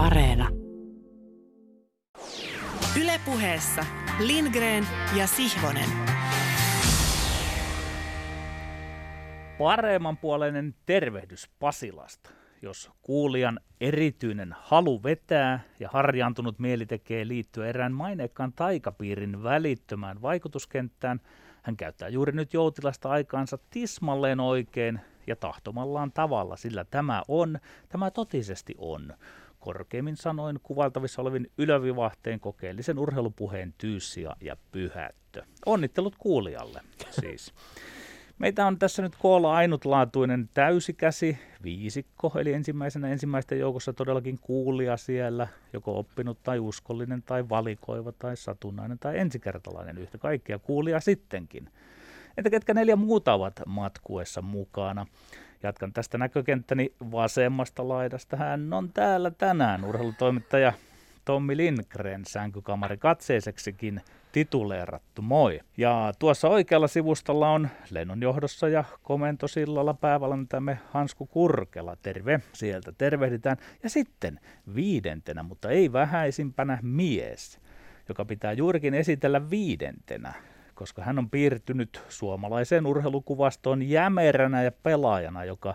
Areena. Ylepuheessa Lindgren ja Sihvonen. Paremmanpuoleinen tervehdys Pasilasta. Jos kuulijan erityinen halu vetää ja harjaantunut mieli tekee liittyä erään maineikkaan taikapiirin välittömään vaikutuskenttään, hän käyttää juuri nyt joutilasta aikaansa tismalleen oikein ja tahtomallaan tavalla, sillä tämä on, tämä totisesti on, korkeimmin sanoin kuvaltavissa olevin ylövivahteen kokeellisen urheilupuheen tyyssiä ja pyhättö. Onnittelut kuulijalle siis. Meitä on tässä nyt koolla ainutlaatuinen täysikäsi, viisikko, eli ensimmäisenä ensimmäisten joukossa todellakin kuulija siellä, joko oppinut tai uskollinen tai valikoiva tai satunnainen tai ensikertalainen yhtä kaikkea kuulija sittenkin. Entä ketkä neljä muuta ovat matkuessa mukana? Jatkan tästä näkökenttäni vasemmasta laidasta. Hän on täällä tänään, urheilutoimittaja Tommi Lindgren sänkykamari katseiseksikin tituleerattu. Moi. Ja tuossa oikealla sivustalla on lennon johdossa ja komentosillalla päävalmentajamme Hansku Kurkela. Terve. Sieltä tervehditään. Ja sitten viidentenä, mutta ei vähäisimpänä mies, joka pitää juurikin esitellä viidentenä koska hän on piirtynyt suomalaiseen urheilukuvastoon jämeränä ja pelaajana, joka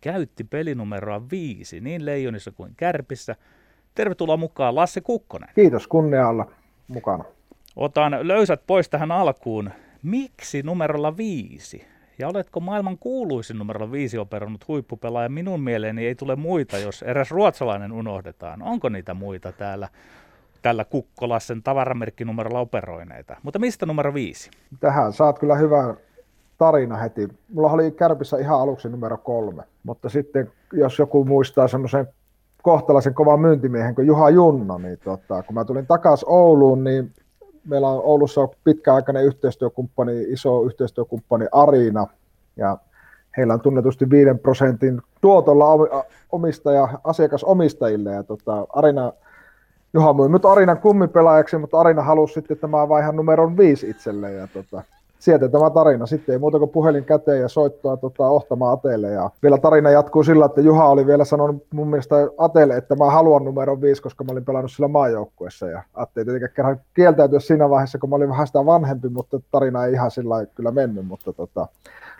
käytti pelinumeroa viisi niin Leijonissa kuin Kärpissä. Tervetuloa mukaan Lasse Kukkonen. Kiitos kunnialla mukana. Otan löysät pois tähän alkuun. Miksi numerolla viisi? Ja oletko maailman kuuluisin numerolla viisi operannut huippupelaaja? Minun mieleeni ei tule muita, jos eräs ruotsalainen unohdetaan. Onko niitä muita täällä tällä Kukkolassen tavaramerkkinumerolla operoineita. Mutta mistä numero viisi? Tähän saat kyllä hyvä tarina heti. Mulla oli Kärpissä ihan aluksi numero kolme, mutta sitten jos joku muistaa semmoisen kohtalaisen kovan myyntimiehen kuin Juha Junna, niin tota, kun mä tulin takaisin Ouluun, niin meillä on Oulussa pitkäaikainen yhteistyökumppani, iso yhteistyökumppani Arina, ja heillä on tunnetusti 5 prosentin tuotolla omistaja, asiakasomistajille, ja tota, Arina Juha myi nyt Arinan kummipelaajaksi, mutta Arina halusi sitten, että mä vaihan numeron viisi itselleen. Ja tota, sieltä tämä tarina. Sitten ei muuta kuin puhelin käteen ja soittoa tota, Ohtama Ateelle. Ja vielä tarina jatkuu sillä, että Juha oli vielä sanonut mun mielestä Ateelle, että mä haluan numeron viisi, koska mä olin pelannut sillä maajoukkuessa. Ja Atte ei tietenkään kerran kieltäytyä siinä vaiheessa, kun mä olin vähän sitä vanhempi, mutta tarina ei ihan sillä kyllä mennyt. Mutta tota,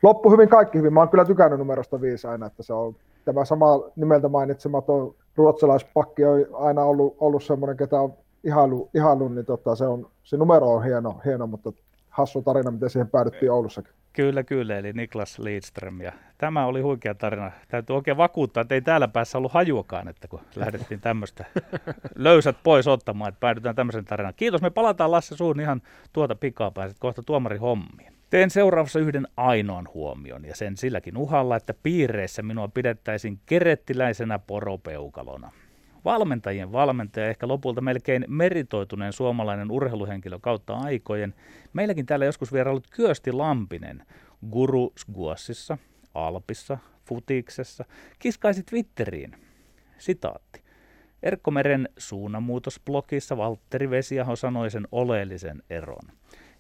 loppu hyvin, kaikki hyvin. Mä oon kyllä tykännyt numerosta viisi aina, että se on tämä sama nimeltä mainitsematon ruotsalaispakki on aina ollut, ollut semmoinen, ketä on ihailu, ihailu niin tota, se, on, se numero on hieno, hieno, mutta hassu tarina, miten siihen päädyttiin Oulussakin. Kyllä, kyllä, eli Niklas Lidström. Ja tämä oli huikea tarina. Täytyy oikein vakuuttaa, että ei täällä päässä ollut hajuakaan, että kun lähdettiin tämmöistä löysät pois ottamaan, että päädytään tämmöisen tarinan. Kiitos, me palataan Lasse suun ihan tuota pikaa, pääset kohta tuomari hommiin. Teen seuraavassa yhden ainoan huomion ja sen silläkin uhalla, että piireissä minua pidettäisiin kerettiläisenä poropeukalona. Valmentajien valmentaja, ehkä lopulta melkein meritoituneen suomalainen urheiluhenkilö kautta aikojen. Meilläkin täällä joskus vierailut Kyösti Lampinen, Guru Sguassissa, Alpissa, Futiksessa, kiskaisi Twitteriin. Sitaatti. Erkko Meren suunnanmuutosblogissa Valtteri Vesiaho sanoi sen oleellisen eron.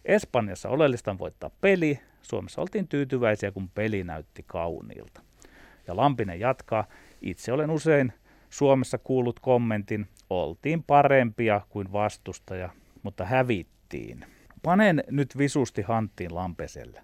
Espanjassa oleellista on voittaa peli, Suomessa oltiin tyytyväisiä, kun peli näytti kauniilta. Ja Lampinen jatkaa, itse olen usein Suomessa kuullut kommentin, oltiin parempia kuin vastustaja, mutta hävittiin. Panen nyt visusti hanttiin Lampeselle.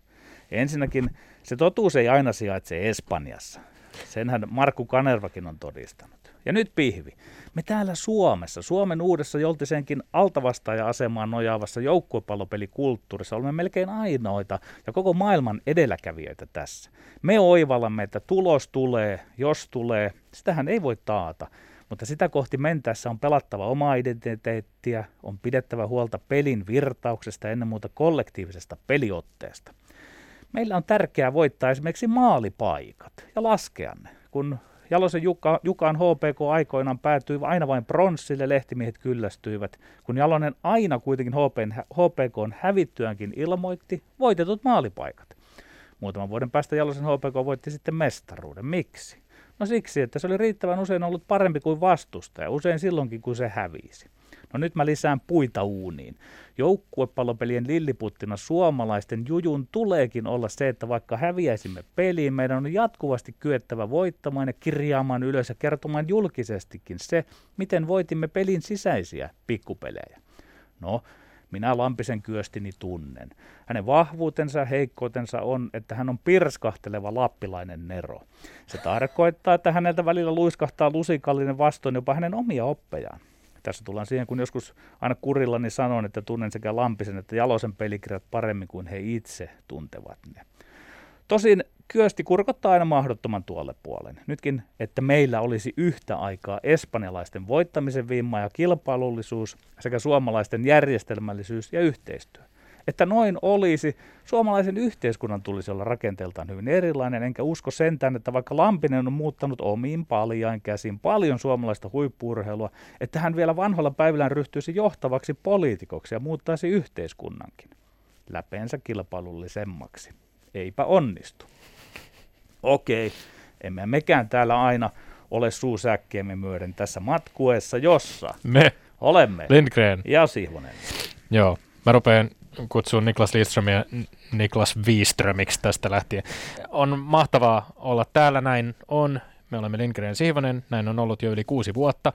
Ensinnäkin se totuus ei aina sijaitse Espanjassa. Senhän Markku Kanervakin on todistanut. Ja nyt pihvi. Me täällä Suomessa, Suomen uudessa joltisenkin altavastaaja-asemaan nojaavassa joukkuepallopelikulttuurissa olemme melkein ainoita ja koko maailman edelläkävijöitä tässä. Me oivallamme, että tulos tulee, jos tulee, sitähän ei voi taata. Mutta sitä kohti mentäessä on pelattava omaa identiteettiä, on pidettävä huolta pelin virtauksesta ennen muuta kollektiivisesta peliotteesta. Meillä on tärkeää voittaa esimerkiksi maalipaikat ja laskea ne, kun Jalosen Juka, Jukan HPK aikoinaan päätyi aina vain pronssille, lehtimiehet kyllästyivät, kun Jalonen aina kuitenkin HPK on hävittyänkin ilmoitti voitetut maalipaikat. Muutaman vuoden päästä Jalosen HPK voitti sitten mestaruuden. Miksi? No siksi, että se oli riittävän usein ollut parempi kuin vastustaja, usein silloinkin kun se hävisi. No nyt mä lisään puita uuniin. Joukkuepallopelien lilliputtina suomalaisten jujun tuleekin olla se, että vaikka häviäisimme peliin, meidän on jatkuvasti kyettävä voittamaan ja kirjaamaan ylös ja kertomaan julkisestikin se, miten voitimme pelin sisäisiä pikkupelejä. No, minä Lampisen kyöstini tunnen. Hänen vahvuutensa ja heikkoutensa on, että hän on pirskahteleva lappilainen nero. Se tarkoittaa, että häneltä välillä luiskahtaa lusikallinen vastoin jopa hänen omia oppejaan. Tässä tullaan siihen, kun joskus aina kurillani sanon, että tunnen sekä Lampisen että Jalosen pelikirjat paremmin kuin he itse tuntevat ne. Tosin Kyösti kurkottaa aina mahdottoman tuolle puolen. Nytkin, että meillä olisi yhtä aikaa espanjalaisten voittamisen viimma ja kilpailullisuus sekä suomalaisten järjestelmällisyys ja yhteistyö. Että noin olisi, suomalaisen yhteiskunnan tulisi olla rakenteeltaan hyvin erilainen, enkä usko sentään, että vaikka Lampinen on muuttanut omiin paljain käsin paljon suomalaista huippuurheilua, että hän vielä vanhoilla päivillään ryhtyisi johtavaksi poliitikoksi ja muuttaisi yhteiskunnankin. Läpeensä kilpailullisemmaksi. Eipä onnistu. Okei, emme mekään täällä aina ole suusäkkiemme myöden tässä matkuessa, jossa me. olemme. Lindgren. Ja Sihvonen. Joo, mä rupean kutsumaan Niklas Lidströmiä Niklas Wiströmiksi tästä lähtien. On mahtavaa olla täällä, näin on. Me olemme Lindgren Sihvonen, näin on ollut jo yli kuusi vuotta.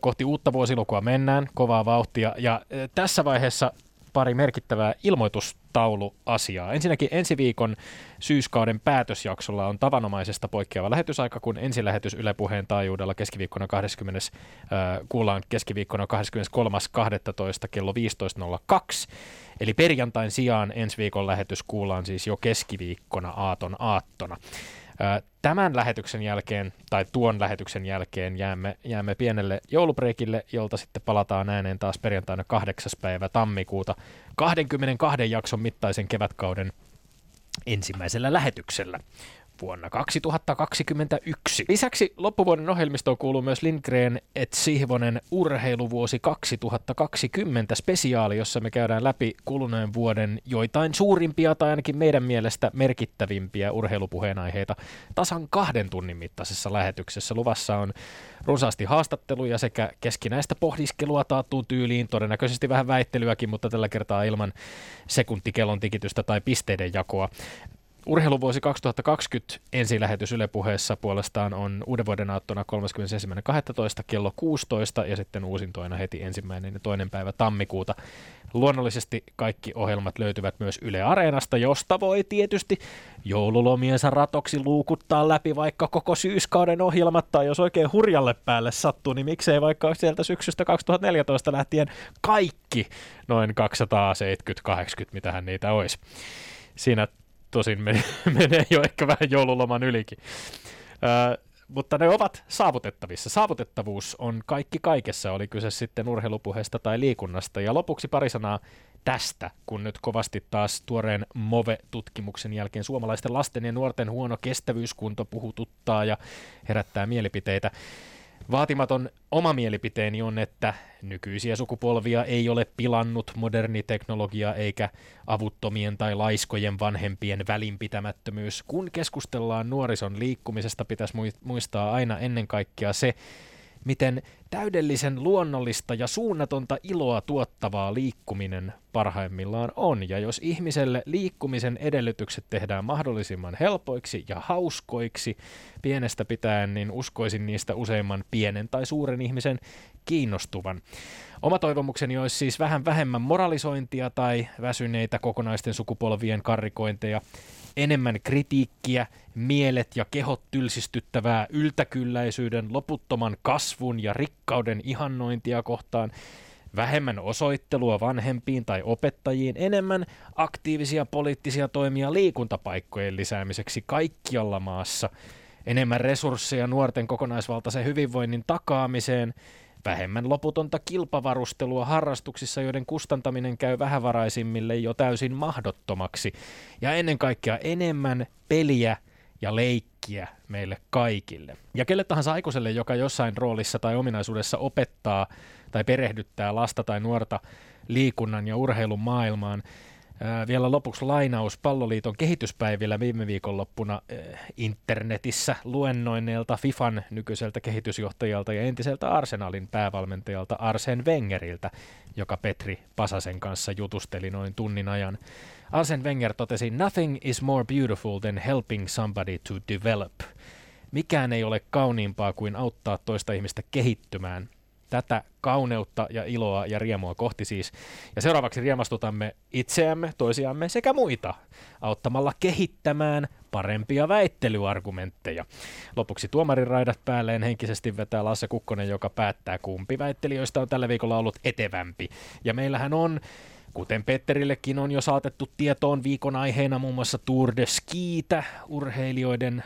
Kohti uutta vuosilukua mennään, kovaa vauhtia. Ja tässä vaiheessa pari merkittävää ilmoitustauluasiaa. Ensinnäkin ensi viikon syyskauden päätösjaksolla on tavanomaisesta poikkeava lähetysaika, kun ensilähetys Yle Puheen taajuudella keskiviikkona 20, äh, kuullaan keskiviikkona 23.12. kello 15.02. Eli perjantain sijaan ensi viikon lähetys kuullaan siis jo keskiviikkona aaton aattona. Tämän lähetyksen jälkeen, tai tuon lähetyksen jälkeen, jäämme, jäämme pienelle joulubreikille, jolta sitten palataan ääneen taas perjantaina 8. päivä tammikuuta 22 jakson mittaisen kevätkauden ensimmäisellä lähetyksellä vuonna 2021. Lisäksi loppuvuoden ohjelmistoon kuuluu myös Lindgren et Sihvonen urheiluvuosi 2020 spesiaali, jossa me käydään läpi kuluneen vuoden joitain suurimpia tai ainakin meidän mielestä merkittävimpiä urheilupuheenaiheita tasan kahden tunnin mittaisessa lähetyksessä. Luvassa on runsaasti haastatteluja sekä keskinäistä pohdiskelua taattuun tyyliin, todennäköisesti vähän väittelyäkin, mutta tällä kertaa ilman sekuntikellon tikitystä tai pisteiden jakoa. Urheiluvuosi 2020 ensilähetys Yle puheessa puolestaan on uuden vuoden aattona 31.12. kello 16 ja sitten uusintoina heti ensimmäinen ja toinen päivä tammikuuta. Luonnollisesti kaikki ohjelmat löytyvät myös Yle Areenasta, josta voi tietysti joululomiensa ratoksi luukuttaa läpi vaikka koko syyskauden ohjelmat, tai jos oikein hurjalle päälle sattuu, niin miksei vaikka sieltä syksystä 2014 lähtien kaikki noin 270-80, mitähän niitä olisi. Siinä tosin menee jo ehkä vähän joululoman ylikin. Ö, mutta ne ovat saavutettavissa. Saavutettavuus on kaikki kaikessa, oli kyse sitten urheilupuheesta tai liikunnasta. Ja lopuksi pari sanaa tästä, kun nyt kovasti taas tuoreen MOVE-tutkimuksen jälkeen suomalaisten lasten ja nuorten huono kestävyyskunto puhututtaa ja herättää mielipiteitä. Vaatimaton oma mielipiteeni on, että nykyisiä sukupolvia ei ole pilannut moderni teknologia eikä avuttomien tai laiskojen vanhempien välinpitämättömyys. Kun keskustellaan nuorison liikkumisesta, pitäisi muistaa aina ennen kaikkea se, miten täydellisen luonnollista ja suunnatonta iloa tuottavaa liikkuminen parhaimmillaan on. Ja jos ihmiselle liikkumisen edellytykset tehdään mahdollisimman helpoiksi ja hauskoiksi pienestä pitäen, niin uskoisin niistä useimman pienen tai suuren ihmisen kiinnostuvan. Oma toivomukseni olisi siis vähän vähemmän moralisointia tai väsyneitä kokonaisten sukupolvien karrikointeja enemmän kritiikkiä, mielet ja kehot tylsistyttävää yltäkylläisyyden, loputtoman kasvun ja rikkauden ihannointia kohtaan, vähemmän osoittelua vanhempiin tai opettajiin, enemmän aktiivisia poliittisia toimia liikuntapaikkojen lisäämiseksi kaikkialla maassa, enemmän resursseja nuorten kokonaisvaltaisen hyvinvoinnin takaamiseen – vähemmän loputonta kilpavarustelua harrastuksissa, joiden kustantaminen käy vähävaraisimmille jo täysin mahdottomaksi, ja ennen kaikkea enemmän peliä ja leikkiä meille kaikille. Ja kelle tahansa aikuiselle, joka jossain roolissa tai ominaisuudessa opettaa tai perehdyttää lasta tai nuorta liikunnan ja urheilun maailmaan, vielä lopuksi lainaus Palloliiton kehityspäivillä viime viikonloppuna internetissä luennoinneelta FIFAn nykyiseltä kehitysjohtajalta ja entiseltä Arsenalin päävalmentajalta Arsen Wengeriltä, joka Petri Pasasen kanssa jutusteli noin tunnin ajan. Arsen Wenger totesi, Nothing is more beautiful than helping somebody to develop. Mikään ei ole kauniimpaa kuin auttaa toista ihmistä kehittymään tätä kauneutta ja iloa ja riemua kohti siis. Ja seuraavaksi riemastutamme itseämme, toisiamme sekä muita auttamalla kehittämään parempia väittelyargumentteja. Lopuksi tuomarin raidat päälleen henkisesti vetää Lasse Kukkonen, joka päättää kumpi väittelijöistä on tällä viikolla ollut etevämpi. Ja meillähän on Kuten Petterillekin on jo saatettu tietoon viikon aiheena muun muassa Tour de Skiitä, urheilijoiden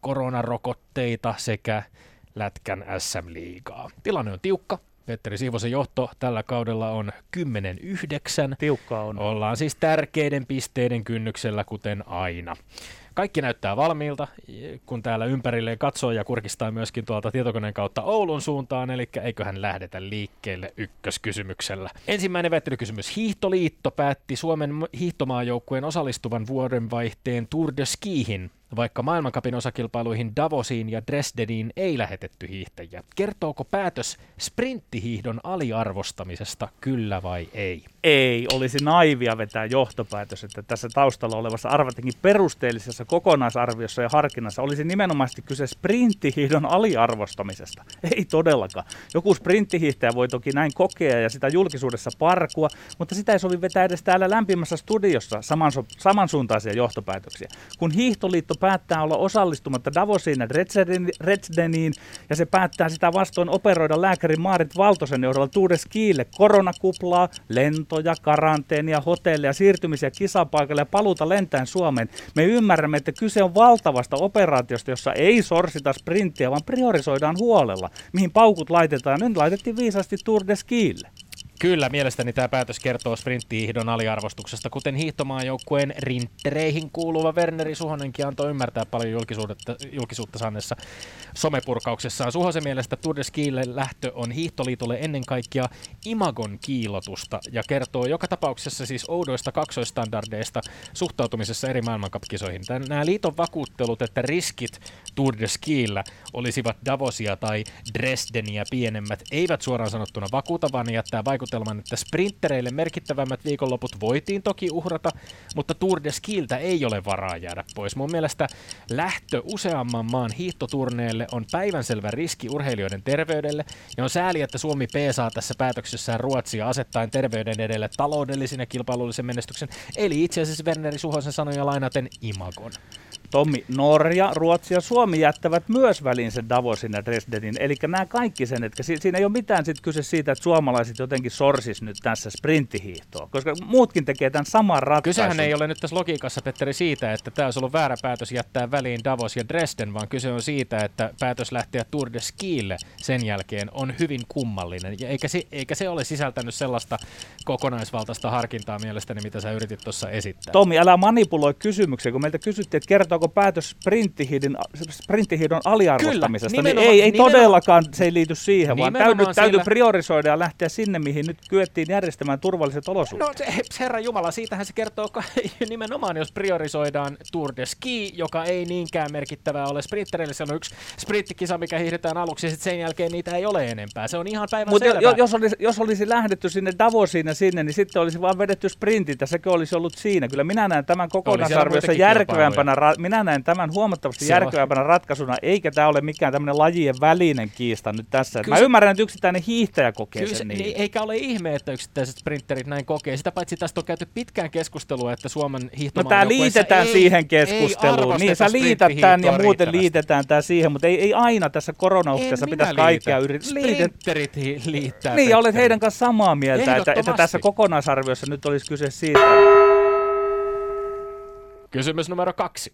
koronarokotteita sekä Lätkän SM-liigaa. Tilanne on tiukka. Petteri Siivosen johto tällä kaudella on 10-9. Tiukka on. Ollaan siis tärkeiden pisteiden kynnyksellä, kuten aina. Kaikki näyttää valmiilta, kun täällä ympärille katsoo ja kurkistaa myöskin tuolta tietokoneen kautta Oulun suuntaan, eli eiköhän lähdetä liikkeelle ykköskysymyksellä. Ensimmäinen väittelykysymys. Hiihtoliitto päätti Suomen hiihtomaajoukkueen osallistuvan vuodenvaihteen Tour de Skihin vaikka maailmankapin osakilpailuihin Davosiin ja Dresdeniin ei lähetetty hiihtäjiä. Kertooko päätös sprinttihiihdon aliarvostamisesta kyllä vai ei? Ei, olisi naivia vetää johtopäätös, että tässä taustalla olevassa arvatenkin perusteellisessa kokonaisarviossa ja harkinnassa olisi nimenomaan kyse sprinttihiihdon aliarvostamisesta. Ei todellakaan. Joku sprinttihiihtäjä voi toki näin kokea ja sitä julkisuudessa parkua, mutta sitä ei sovi vetää edes täällä lämpimässä studiossa samanso- samansuuntaisia johtopäätöksiä. Kun hiihtoliitto päättää olla osallistumatta Davosiin ja Redsdeniin, ja se päättää sitä vastoin operoida lääkärin Maarit Valtosen johdolla Tour Skille koronakuplaa, lentoja, karanteenia, hotelleja, siirtymisiä kisapaikalle ja paluuta lentään Suomeen. Me ymmärrämme, että kyse on valtavasta operaatiosta, jossa ei sorsita sprinttiä, vaan priorisoidaan huolella, mihin paukut laitetaan. Nyt laitettiin viisasti Tour de Skille. Kyllä, mielestäni tämä päätös kertoo sprinttihiihdon aliarvostuksesta, kuten hiihtomaajoukkueen rinttereihin kuuluva Werneri Suhonenkin antoi ymmärtää paljon julkisuutta, julkisuutta saaneessa somepurkauksessaan. Suhosen mielestä Tour de Skille lähtö on hiihtoliitolle ennen kaikkea imagon kiilotusta ja kertoo joka tapauksessa siis oudoista kaksoistandardeista suhtautumisessa eri maailmankapkisoihin. Nämä liiton vakuuttelut, että riskit Tour de Skillä olisivat Davosia tai Dresdeniä pienemmät, eivät suoraan sanottuna vakuuta, vaan jättää vaikutelman, että sprintereille merkittävämmät viikonloput voitiin toki uhrata, mutta Tour de Skiltä ei ole varaa jäädä pois. Mun mielestä lähtö useamman maan hiihtoturneelle on päivänselvä riski urheilijoiden terveydelle, ja on sääli, että Suomi peesaa tässä päätöksessään Ruotsia asettaen terveyden edelle taloudellisen ja kilpailullisen menestyksen, eli itse asiassa Werneri Suhosen sanoja lainaten imagon. Tommi, Norja, Ruotsi ja Suomi jättävät myös väliin sen Davosin ja Dresdenin. Eli nämä kaikki sen, että siinä ei ole mitään sit kyse siitä, että suomalaiset jotenkin sorsis nyt tässä sprinttihiihtoa, koska muutkin tekee tämän saman ratkaisun. Kysehän ei ole nyt tässä logiikassa, Petteri, siitä, että tämä olisi ollut väärä päätös jättää väliin Davos ja Dresden, vaan kyse on siitä, että päätös lähteä Tour de Skille sen jälkeen on hyvin kummallinen. Ja eikä se, eikä se ole sisältänyt sellaista kokonaisvaltaista harkintaa mielestäni, mitä sä yritit tuossa esittää. Tommi, älä manipuloi kysymyksiä, kun meiltä kysyttiin, että kertoo kertooko päätös sprinttihiidon, aliarvostamisesta, Kyllä, niin ei, ei todellakaan se ei liity siihen, vaan täytyy, täytyy priorisoida ja lähteä sinne, mihin nyt kyettiin järjestämään turvalliset olosuhteet. No se, herra Jumala, siitähän se kertoo nimenomaan, jos priorisoidaan Tour de Ski, joka ei niinkään merkittävää ole sprinttereille. Se on yksi sprinttikisa, mikä hiihdetään aluksi, ja sitten sen jälkeen niitä ei ole enempää. Se on ihan päivän Mutta jo, jos, olisi, jos olisi lähdetty sinne Davosiin ja sinne, niin sitten olisi vaan vedetty sprintit, ja sekin olisi ollut siinä. Kyllä minä näen tämän kokonaisarviossa järkevämpänä, ra- minä näen tämän huomattavasti se järkevämpänä ratkaisuna, eikä tämä ole mikään tämmöinen lajien välinen kiista nyt tässä. Kyllä, Mä ymmärrän, että yksittäinen hiihtäjä kokee kyllä, sen niin. Eikä ole ihme, että yksittäiset sprinterit näin kokee. Sitä paitsi tästä on käyty pitkään keskustelua, että Suomen hiihtomaan No tämä liitetään ei, siihen keskusteluun. Niin, sä liität tämän ja muuten liitetään tämä siihen, mutta ei, ei aina tässä koronauhkeessa pitäisi kaikkea yrittää. Sprinterit liittää. Niin, ja olet heidän kanssa samaa mieltä, että, että tässä kokonaisarviossa nyt olisi kyse siitä. Kysymys numero kaksi.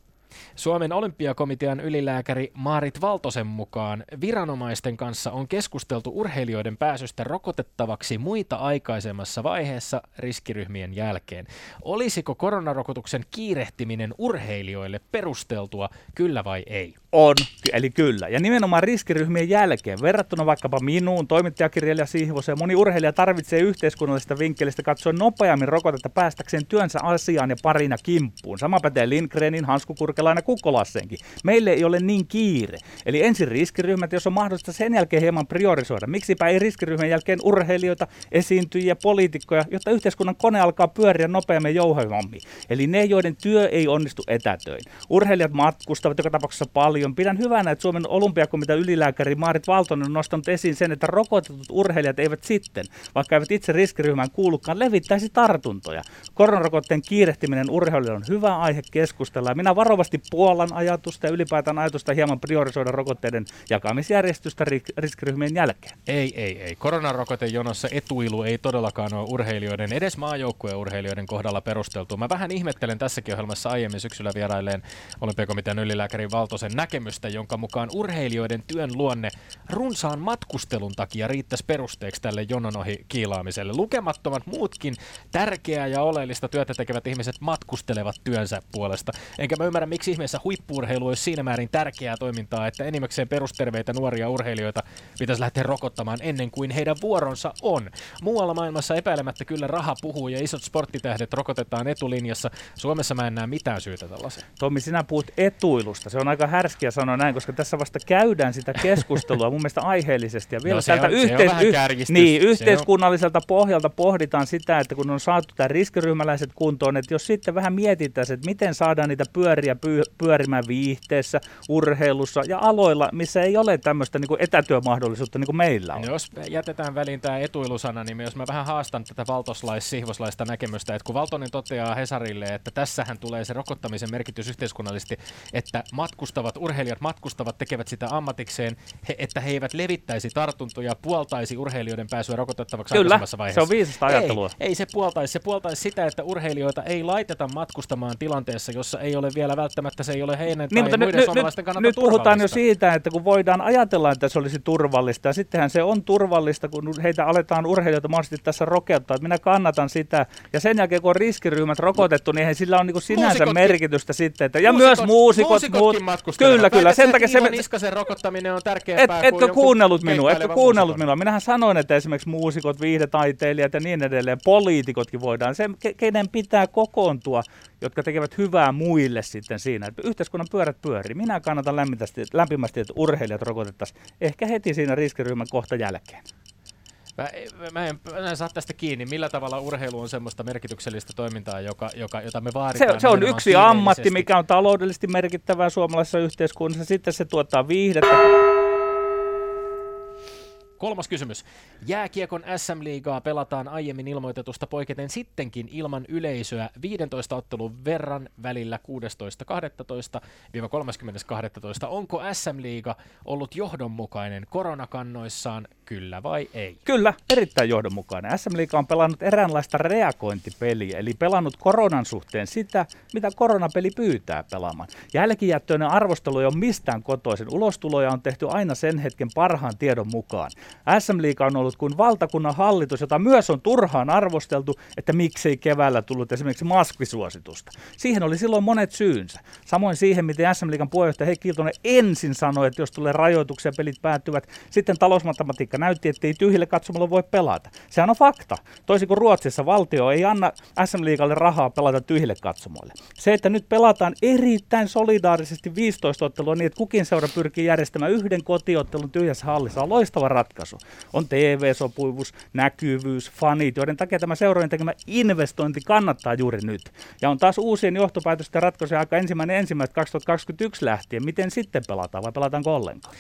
Suomen olympiakomitean ylilääkäri Maarit Valtosen mukaan viranomaisten kanssa on keskusteltu urheilijoiden pääsystä rokotettavaksi muita aikaisemmassa vaiheessa riskiryhmien jälkeen. Olisiko koronarokotuksen kiirehtiminen urheilijoille perusteltua, kyllä vai ei? On, eli kyllä. Ja nimenomaan riskiryhmien jälkeen, verrattuna vaikkapa minuun, toimittajakirjailija Sihvosen ja moni urheilija tarvitsee yhteiskunnallisesta vinkkelistä katsoen nopeammin rokotetta päästäkseen työnsä asiaan ja parina kimppuun. Sama pätee Lindgrenin, Hansku Kurkelaan ja Kukkolassenkin. Meille ei ole niin kiire. Eli ensin riskiryhmät, jos on mahdollista sen jälkeen hieman priorisoida. Miksipä ei riskiryhmän jälkeen urheilijoita, esiintyjiä, poliitikkoja, jotta yhteiskunnan kone alkaa pyöriä nopeammin jouhevammin. Eli ne, joiden työ ei onnistu etätöin. Urheilijat matkustavat joka tapauksessa paljon. Pidän hyvänä, että Suomen olympiakomitea ylilääkäri Maarit Valtonen on nostanut esiin sen, että rokotetut urheilijat eivät sitten, vaikka eivät itse riskiryhmään kuulukaan, levittäisi tartuntoja. Koronarokotteen kiirehtiminen urheilijoille on hyvä aihe keskustella. Minä varovasti puolan ajatusta ja ylipäätään ajatusta hieman priorisoida rokotteiden jakamisjärjestystä riskiryhmien jälkeen. Ei, ei, ei. Koronarokotejonossa etuilu ei todellakaan ole urheilijoiden, edes maajoukkueen urheilijoiden kohdalla perusteltu. Mä vähän ihmettelen tässäkin ohjelmassa aiemmin syksyllä vierailleen olympiakomitean ylilääkärin Valtosen näkemystä, jonka mukaan urheilijoiden työn luonne runsaan matkustelun takia riittäisi perusteeksi tälle jonon ohi kiilaamiselle. Lukemattomat muutkin tärkeää ja oleellista työtä tekevät ihmiset matkustelevat työnsä puolesta. Enkä mä ymmärrä, miksi ihmeessä huippuurheilu olisi siinä määrin tärkeää toimintaa, että enimmäkseen perusterveitä nuoria urheilijoita pitäisi lähteä rokottamaan ennen kuin heidän vuoronsa on. Muualla maailmassa epäilemättä kyllä raha puhuu ja isot sporttitähdet rokotetaan etulinjassa. Suomessa mä en näe mitään syytä tällaiseen. Tommi, sinä puhut etuilusta. Se on aika härskiä sanoa näin, koska tässä vasta käydään sitä keskustelua mun mielestä aiheellisesti. Ja vielä no, tältä on, yhteis- y- niin, yhteiskunnalliselta on... pohjalta pohditaan sitä, että kun on saatu tämä riskiryhmäläiset kuntoon, että jos sitten vähän mietitään, että miten saadaan niitä pyöriä py- pyörimään viihteessä, urheilussa ja aloilla, missä ei ole tämmöistä niin etätyömahdollisuutta niin kuin meillä on. No, jos jätetään väliin tämä etuilusana, niin jos mä vähän haastan tätä valtoslais-sihvoslaista näkemystä, että kun Valtonen toteaa Hesarille, että tässähän tulee se rokottamisen merkitys yhteiskunnallisesti, että matkustavat urheilijat matkustavat, tekevät sitä ammatikseen, he, että he eivät levittäisi tartuntoja, puoltaisi urheilijoiden pääsyä rokotettavaksi Kyllä, vaiheessa. se on viisasta ajattelua. Ei, ei se puoltaisi. Se puoltaisi sitä, että urheilijoita ei laiteta matkustamaan tilanteessa, jossa ei ole vielä välttämättä, se ei ole heidän niin, tai muiden nyt, suomalaisten kannalta Nyt puhutaan jo siitä, että kun voidaan ajatella, että se olisi turvallista, ja sittenhän se on turvallista, kun heitä aletaan urheilijoita mahdollisesti tässä rokottaa. Minä kannatan sitä, ja sen jälkeen kun on riskiryhmät rokotettu, niin sillä on niin kuin sinänsä merkitystä sitten. Että, ja muusikot, myös muusikot. Muut, kyllä, kyllä. Sen takia se... Niskasen rokottaminen on tärkeämpää et, etkö kuunnellut minua, etkö kuunnellut minua. Minähän sanoin, että esimerkiksi muusikot, viihdetaiteilijat ja niin edelleen, poliitikotkin voidaan, se, kenen pitää kokoontua, jotka tekevät hyvää muille sitten siinä, että yhteiskunnan pyörät pyörii. Minä kannatan lämpimästi, että urheilijat rokotettaisiin ehkä heti siinä riskiryhmän kohta jälkeen. Mä, mä, en, mä en saa tästä kiinni, millä tavalla urheilu on semmoista merkityksellistä toimintaa, joka, joka, jota me vaaditaan. Se, se on yksi ammatti, mikä on taloudellisesti merkittävää suomalaisessa yhteiskunnassa. Sitten se tuottaa viihdettä. Kolmas kysymys. Jääkiekon SM-liigaa pelataan aiemmin ilmoitetusta poiketen sittenkin ilman yleisöä 15 ottelun verran välillä 16.12.–30.12. Onko SM-liiga ollut johdonmukainen koronakannoissaan, kyllä vai ei? Kyllä, erittäin johdonmukainen. SM-liiga on pelannut eräänlaista reagointipeliä, eli pelannut koronan suhteen sitä, mitä koronapeli pyytää pelaamaan. Jälkijättöinen arvostelu ei ole mistään kotoisin. Ulostuloja on tehty aina sen hetken parhaan tiedon mukaan. SM Liiga on ollut kuin valtakunnan hallitus, jota myös on turhaan arvosteltu, että miksei keväällä tullut esimerkiksi maskisuositusta. Siihen oli silloin monet syynsä. Samoin siihen, miten SM Liigan puheenjohtaja Heikki Iltonen ensin sanoi, että jos tulee rajoituksia pelit päättyvät, sitten talousmatematiikka näytti, että ei tyhjille katsomalla voi pelata. Sehän on fakta. Toisin kuin Ruotsissa valtio ei anna SM Liigalle rahaa pelata tyhjille katsomoille. Se, että nyt pelataan erittäin solidaarisesti 15 ottelua niin, että kukin seura pyrkii järjestämään yhden kotiottelun tyhjässä hallissa, on loistava ratkaisu. On TV-sopuvuus, näkyvyys, fanit, joiden takia tämä seurojen tekemä investointi kannattaa juuri nyt. Ja on taas uusien johtopäätösten ratkaisuja aika ensimmäinen ensimmäistä 2021 lähtien. Miten sitten pelataan vai pelataanko ollenkaan?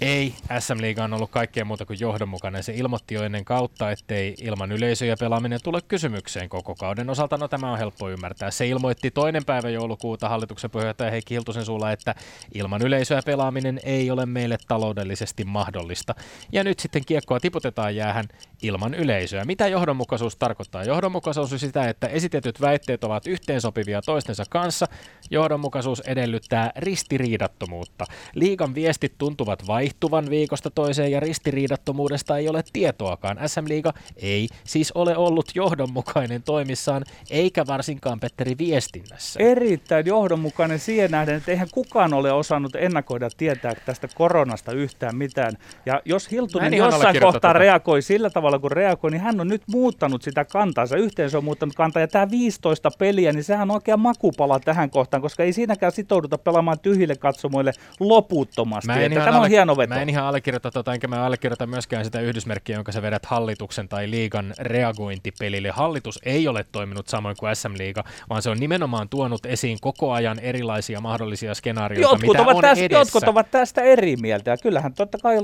Ei, SM Liiga on ollut kaikkea muuta kuin johdonmukainen. Se ilmoitti jo ennen kautta, ettei ilman yleisöjä pelaaminen tule kysymykseen koko kauden osalta. No tämä on helppo ymmärtää. Se ilmoitti toinen päivä joulukuuta hallituksen puheenjohtaja Heikki Hiltusen suulla, että ilman yleisöä pelaaminen ei ole meille taloudellisesti mahdollista. Ja nyt sitten kiekkoa tiputetaan jäähän ilman yleisöä. Mitä johdonmukaisuus tarkoittaa? Johdonmukaisuus on sitä, että esitetyt väitteet ovat yhteensopivia toistensa kanssa. Johdonmukaisuus edellyttää ristiriidattomuutta. Liigan viestit tuntuvat vai vaihtuvan viikosta toiseen ja ristiriidattomuudesta ei ole tietoakaan. SM-liiga ei siis ole ollut johdonmukainen toimissaan, eikä varsinkaan Petteri viestinnässä. Erittäin johdonmukainen siihen nähden, että eihän kukaan ole osannut ennakoida tietää tästä koronasta yhtään mitään. Ja jos Hiltunen jossain kohtaa tota. reagoi sillä tavalla kuin reagoi, niin hän on nyt muuttanut sitä kantaansa. Yhteensä on muuttanut kantaa. Ja tämä 15 peliä, niin sehän on oikein makupala tähän kohtaan, koska ei siinäkään sitouduta pelaamaan tyhjille katsomoille loputtomasti. Mä en tämä on hieno veto. Mä en ihan allekirjoita tota, enkä mä allekirjoita myöskään sitä yhdysmerkkiä, jonka sä vedät hallituksen tai liigan reagointipelille. Hallitus ei ole toiminut samoin kuin SM-liiga, vaan se on nimenomaan tuonut esiin koko ajan erilaisia mahdollisia skenaarioita, jotkut mitä ovat on tästä, edessä. Jotkut ovat tästä eri mieltä. Ja kyllähän totta kai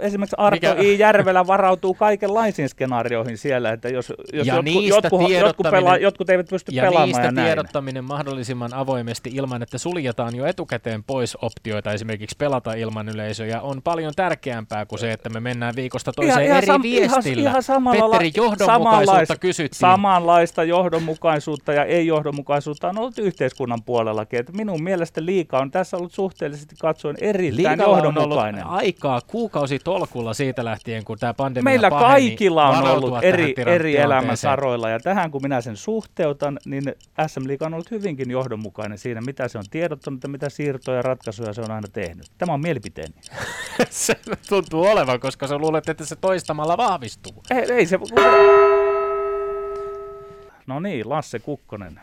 esimerkiksi Arto Mikä... I. Järvelä varautuu kaikenlaisiin skenaarioihin siellä, että jos, jos ja jotkut, jotkut, jotkut, pela, jotkut eivät pysty ja pelaamaan niistä ja näin. tiedottaminen mahdollisimman avoimesti ilman, että suljetaan jo etukäteen pois optioita esimerkiksi pelata ilman yleisöjä on paljon tärkeämpää kuin se, että me mennään viikosta toiseen ihan, eri sam- viestillä. Ihan, ihan samalla Petteri, johdonmukaisuutta kysyttiin. Samanlaista johdonmukaisuutta ja ei-johdonmukaisuutta on ollut yhteiskunnan puolellakin. Että minun mielestä liika on tässä ollut suhteellisesti katsoen erittäin Liikalla johdonmukainen. on ollut aikaa kuukausi tolkulla siitä lähtien, kun tämä pandemia Meillä paheni, kaikilla on ollut eri, eri elämän saroilla ja tähän kun minä sen suhteutan, niin SM Liiga on ollut hyvinkin johdonmukainen siinä, mitä se on tiedottanut ja mitä siirtoja ja ratkaisuja se on aina tehnyt. Tämä on mielipiteeni. se tuntuu olevan, koska sä luulet, että se toistamalla vahvistuu. Ei, ei se... No niin, Lasse Kukkonen.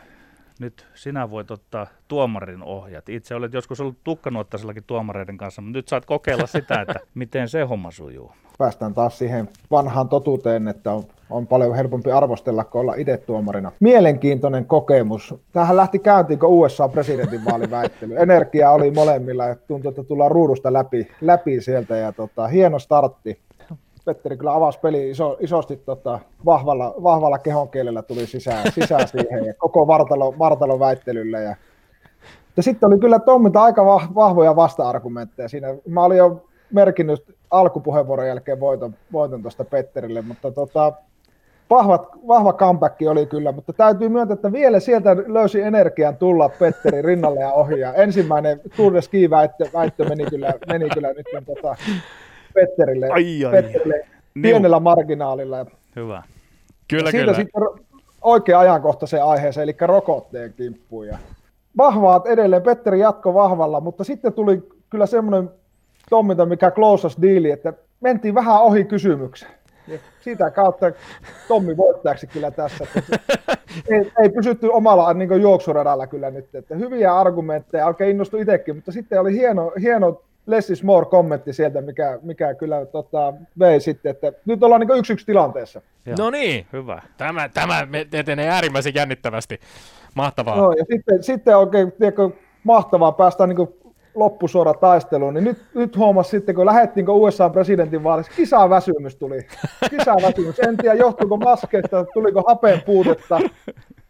Nyt sinä voit ottaa tuomarin ohjat. Itse olet joskus ollut tukkanuottaisellakin tuomareiden kanssa, mutta nyt saat kokeilla sitä, että miten se homma sujuu. Päästään taas siihen vanhaan totuuteen, että on, on paljon helpompi arvostella kuin olla itse tuomarina. Mielenkiintoinen kokemus. Tähän lähti käyntiin, kun USA presidentinvaaliväittely. Energia oli molemmilla ja tuntui, että tullaan ruudusta läpi, läpi sieltä ja tota, hieno startti. Petteri kyllä avasi peli iso, isosti tota, vahvalla, vahvalla kehonkielellä tuli sisään, sisään siihen ja koko vartalo, vartalo väittelyllä. Ja, ja sitten oli kyllä Tommilta aika vahvoja vasta-argumentteja siinä. Mä olin jo merkinnyt alkupuheenvuoron jälkeen voiton, voiton tuosta Petterille, mutta tota, vahvat, vahva comeback oli kyllä, mutta täytyy myöntää, että vielä sieltä löysi energian tulla Petteri rinnalle ja ohi. Ja ensimmäinen Tour de Ski väittö, väittö meni, kyllä, meni kyllä nyt tota, Petterille, ai, ai. Petterille pienellä marginaalilla. Hyvä. Kyllä, siitä kyllä. sitten oikea ajankohtaiseen aiheeseen, eli rokotteen kimppuun. Ja vahvaat edelleen, Petteri jatko vahvalla, mutta sitten tuli kyllä semmoinen Tommilta, mikä closest diili, että mentiin vähän ohi kysymyksen. Ja sitä kautta Tommi voittajaksi kyllä tässä. Ei, ei pysytty omalla niin juoksuradalla kyllä nyt. Että hyviä argumentteja, oikein innostui itsekin, mutta sitten oli hieno, hieno less is more kommentti sieltä, mikä, mikä kyllä tota, vei sitten, että nyt ollaan niin yksi yksi tilanteessa. No niin, hyvä. Tämä, tämä etenee äärimmäisen jännittävästi. Mahtavaa. No, ja sitten, sitten oikein tiedätkö, mahtavaa päästä niin loppusuora taisteluun, niin nyt, nyt huomasi sitten, kun lähdettiin USA presidentin vaaleissa, kisaväsymys tuli. Kisaväsymys. En tiedä, johtuuko maskeista, tuliko hapeen puutetta,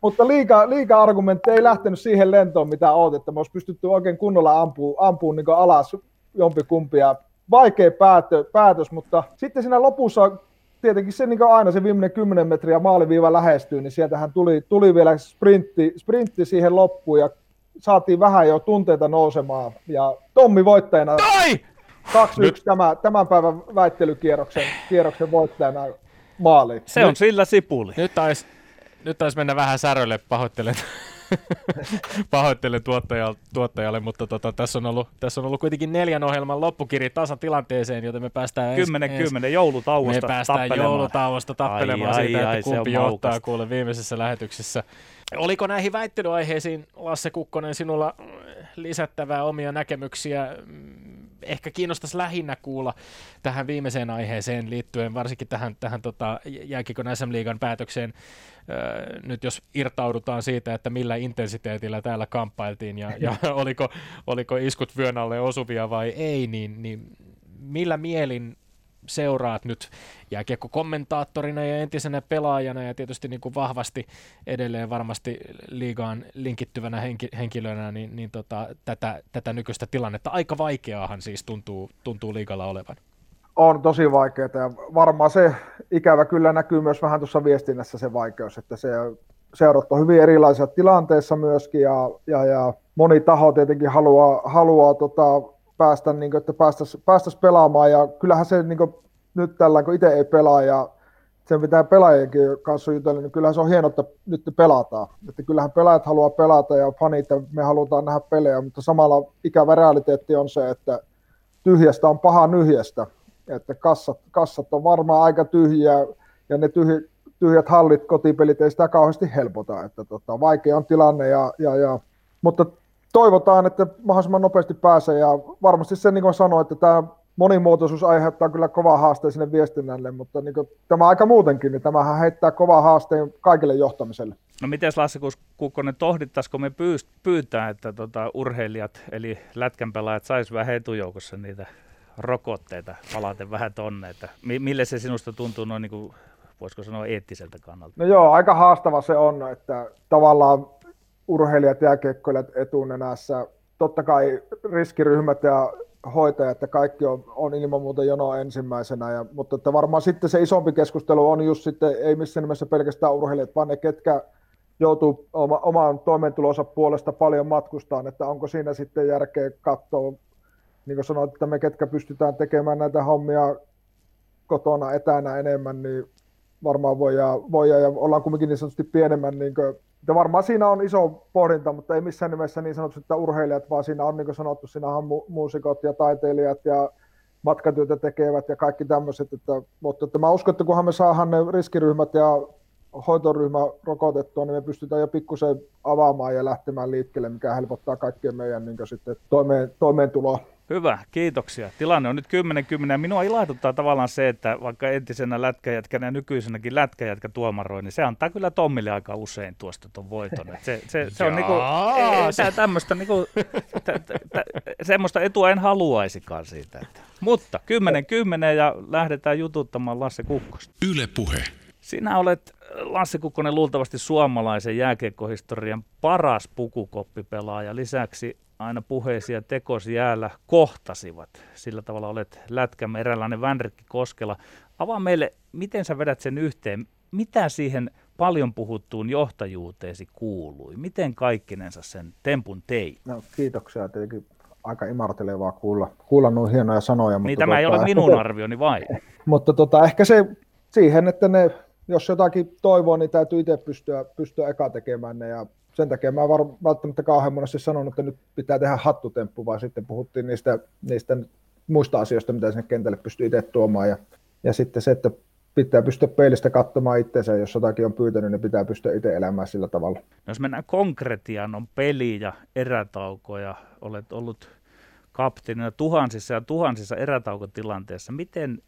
mutta liika, liika argumentti ei lähtenyt siihen lentoon, mitä odotettu. Me olisi pystytty oikein kunnolla ampuun, ampuun niin alas jompikumpi. vaikea päätö, päätös, mutta sitten siinä lopussa tietenkin se niin aina se viimeinen 10 metriä maaliviiva lähestyy, niin sieltähän tuli, tuli vielä sprintti, sprintti siihen loppuun ja saatiin vähän jo tunteita nousemaan. Ja Tommi voittajana. Tai! 2-1 tämä, tämän päivän väittelykierroksen kierroksen voittajana maali. Se nyt, on sillä sipuli. Nyt taisi nyt tais mennä vähän särölle, pahoittelen. Pahoittelen tuottajalle, tuottajalle mutta tota, tässä, on ollut, tässä on ollut kuitenkin neljän ohjelman loppukirja tasatilanteeseen, joten me päästään 10 ens, 10 joulutauosta Me päästään tappelemaan. joulutauosta tappelemaan ai, siitä, ai, että kumpi johtaa kuule viimeisessä lähetyksessä. Oliko näihin väittelyaiheisiin, Lasse Kukkonen, sinulla lisättävää omia näkemyksiä? Ehkä kiinnostaisi lähinnä kuulla tähän viimeiseen aiheeseen liittyen, varsinkin tähän, tähän tota, jääkikon SM-liigan päätökseen nyt jos irtaudutaan siitä, että millä intensiteetillä täällä kamppailtiin ja, ja oliko, oliko iskut vyön alle osuvia vai ei, niin, niin millä mielin seuraat nyt jääkiekko-kommentaattorina ja entisenä pelaajana ja tietysti niin kuin vahvasti edelleen varmasti liigaan linkittyvänä henki, henkilönä, niin, niin tota, tätä, tätä nykyistä tilannetta. Aika vaikeaahan siis tuntuu, tuntuu liigalla olevan. On tosi vaikeaa ja varmaan se ikävä kyllä näkyy myös vähän tuossa viestinnässä se vaikeus, että se seurat on hyvin erilaisissa tilanteissa myöskin ja, ja, ja moni taho tietenkin haluaa, haluaa tota, päästä, niin kuin, että päästäisiin päästäisi pelaamaan. Ja kyllähän se niin kuin, nyt tällä, kun itse ei pelaa ja sen pitää pelaajienkin kanssa jutella, niin kyllähän se on hienoa, että nyt pelataan. Että kyllähän pelaajat haluaa pelata ja fanit ja me halutaan nähdä pelejä, mutta samalla ikävä realiteetti on se, että tyhjästä on paha nyhjästä. Että kassat, kassat on varmaan aika tyhjiä ja ne tyhjät, tyhjät hallit, kotipelit ei sitä kauheasti helpota. Että tota, vaikea on tilanne, ja, ja, ja, mutta toivotaan, että mahdollisimman nopeasti pääsee ja varmasti se, niin kuin sanoin, että tämä monimuotoisuus aiheuttaa kyllä kovaa haasteen sinne viestinnälle, mutta niin kuin, tämä aika muutenkin, niin tämähän heittää kovaa haasteen kaikille johtamiselle. No miten Lasse Kukkonen, tohdittaisiko me pyytää, että tota, urheilijat eli lätkänpelaajat saisivat vähän etujoukossa niitä rokotteita palaten vähän tonne, että mille se sinusta tuntuu noin niin kuin, voisiko sanoa eettiseltä kannalta? No joo, aika haastava se on, että tavallaan urheilijat ja jääkiekkoilijat etunenässä, totta kai riskiryhmät ja hoitajat ja kaikki on, on ilman muuta jono ensimmäisenä, ja, mutta että varmaan sitten se isompi keskustelu on just sitten, ei missään nimessä pelkästään urheilijat, vaan ne ketkä joutuu oma, oman toimeentulonsa puolesta paljon matkustaan, että onko siinä sitten järkeä katsoa, niin kuin sanoit, että me ketkä pystytään tekemään näitä hommia kotona etänä enemmän, niin varmaan voidaan, voidaan ja ollaan kuitenkin niin sanotusti pienemmän niin ja varmaan siinä on iso pohdinta, mutta ei missään nimessä niin sanotusti, että urheilijat, vaan siinä on niin kuin sanottu, siinä on mu- muusikot ja taiteilijat ja matkatyötä tekevät ja kaikki tämmöiset. Että, mutta että mä uskon, että kunhan me saadaan ne riskiryhmät ja hoitoryhmä rokotettua, niin me pystytään jo pikkusen avaamaan ja lähtemään liikkeelle, mikä helpottaa kaikkien meidän niin sitten toimeen, toimeentuloa. Hyvä, kiitoksia. Tilanne on nyt 10-10. Minua ilahduttaa tavallaan se, että vaikka entisenä lätkäjätkänä ja nykyisenäkin lätkäjätkä tuomaroi, niin se antaa kyllä Tommille aika usein tuosta tuon voiton. se, se, se on niinku, ei, tämmöistä niinku, semmoista etua en haluaisikaan siitä. Että. Mutta 10-10 ja lähdetään jututtamaan Lasse Kukkosta. Yle Puhe. Sinä olet, Lasse Kukkonen, luultavasti suomalaisen jääkiekkohistorian paras pukukoppipelaaja. Lisäksi aina puheesi ja tekosi jäällä kohtasivat. Sillä tavalla olet lätkämme eräänlainen Vänrikki Koskela. Avaa meille, miten sä vedät sen yhteen, mitä siihen paljon puhuttuun johtajuuteesi kuului? Miten kaikkinensa sen tempun tei? No, kiitoksia tietenkin aika imartelevaa kuulla, kuulla nuo hienoja sanoja. Niin mutta tämä tota, ei ole tota, minun arvioni vai? mutta tota, ehkä se siihen, että ne, jos jotakin toivoo, niin täytyy itse pystyä, pystyä eka tekemään ne ja sen takia mä en välttämättä kauhean monesti sanonut, että nyt pitää tehdä hattutemppu, vaan sitten puhuttiin niistä, niistä muista asioista, mitä sinne kentälle pystyy itse tuomaan. Ja, ja sitten se, että pitää pystyä peilistä katsomaan itseensä, jos jotakin on pyytänyt, niin pitää pystyä itse elämään sillä tavalla. No jos mennään konkretiaan, on peli ja erätaukoja, olet ollut kapteenina tuhansissa ja tuhansissa erätaukotilanteissa. Miten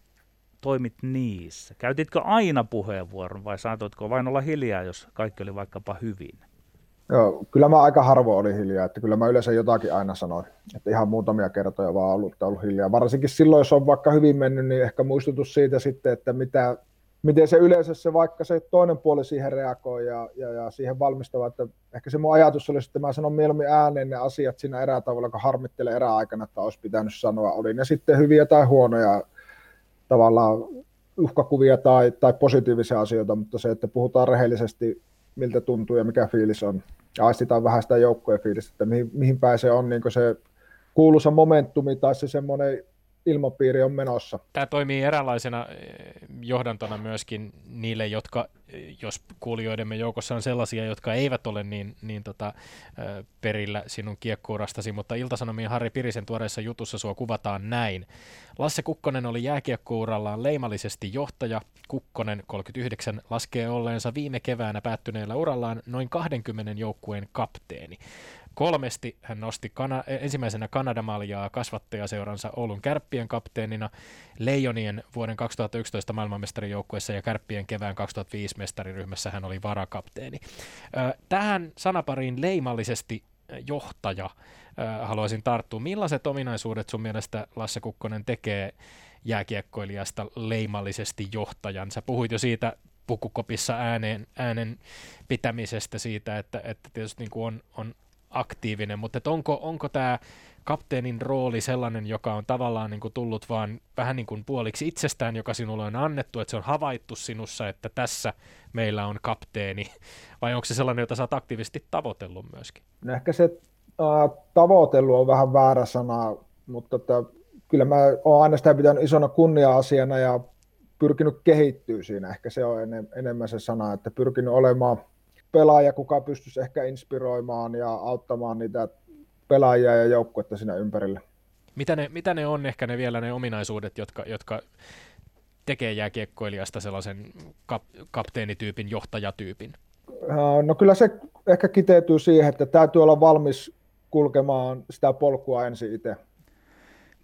toimit niissä? Käytitkö aina puheenvuoron vai saatoitko vain olla hiljaa, jos kaikki oli vaikkapa hyvin? Joo, kyllä mä aika harvoin olin hiljaa, että kyllä mä yleensä jotakin aina sanoin, että ihan muutamia kertoja vaan ollut, ollut hiljaa. Varsinkin silloin, jos on vaikka hyvin mennyt, niin ehkä muistutus siitä sitten, että mitä, miten se yleensä se, vaikka se toinen puoli siihen reagoi ja, ja, ja siihen valmistava, että ehkä se mun ajatus oli, että mä sanon mieluummin ääneen ne asiat siinä erätavalla, kun harmittelee eräaikana, että olisi pitänyt sanoa, oli ne sitten hyviä tai huonoja tavallaan uhkakuvia tai, tai positiivisia asioita, mutta se, että puhutaan rehellisesti miltä tuntuu ja mikä fiilis on. Ja aistitaan vähän sitä joukkojen fiilistä, että mihin, mihin päin se on niin se kuuluisa momentumi tai se semmoinen ilmapiiri on menossa. Tämä toimii eräänlaisena eh, johdantona myöskin niille, jotka, eh, jos kuulijoidemme joukossa on sellaisia, jotka eivät ole niin, niin tota, eh, perillä sinun kiekkuurastasi, mutta Iltasanomien Harri Pirisen tuoreessa jutussa sua kuvataan näin. Lasse Kukkonen oli jääkiekkuurallaan leimallisesti johtaja. Kukkonen 39 laskee olleensa viime keväänä päättyneellä urallaan noin 20 joukkueen kapteeni. Kolmesti hän nosti kana- ensimmäisenä Kanadamaljaa kasvattajaseuransa Oulun kärppien kapteenina, Leijonien vuoden 2011 maailmanmestarijoukkueessa ja kärppien kevään 2005 mestariryhmässä hän oli varakapteeni. Tähän sanapariin leimallisesti johtaja haluaisin tarttua. Millaiset ominaisuudet sun mielestä Lasse Kukkonen tekee jääkiekkoilijasta leimallisesti johtajan? Sä puhuit jo siitä pukukopissa äänen, äänen pitämisestä siitä, että, että tietysti niin kuin on, on aktiivinen, mutta että onko, onko tämä kapteenin rooli sellainen, joka on tavallaan niin kuin tullut vaan vähän niin kuin puoliksi itsestään, joka sinulle on annettu, että se on havaittu sinussa, että tässä meillä on kapteeni, vai onko se sellainen, jota sä oot aktiivisesti tavoitellut myöskin? No ehkä se äh, tavoitellut on vähän väärä sana. mutta tota, kyllä mä oon aina sitä pitänyt isona kunnia-asiana ja pyrkinyt kehittyä siinä. Ehkä se on enemmän se sana, että pyrkinyt olemaan pelaaja, kuka pystyisi ehkä inspiroimaan ja auttamaan niitä pelaajia ja joukkuetta siinä ympärillä. Mitä ne, mitä ne on ehkä ne vielä ne ominaisuudet, jotka, jotka tekee jääkiekkoilijasta sellaisen kap, kapteenityypin, johtajatyypin? No kyllä se ehkä kiteytyy siihen, että täytyy olla valmis kulkemaan sitä polkua ensin itse.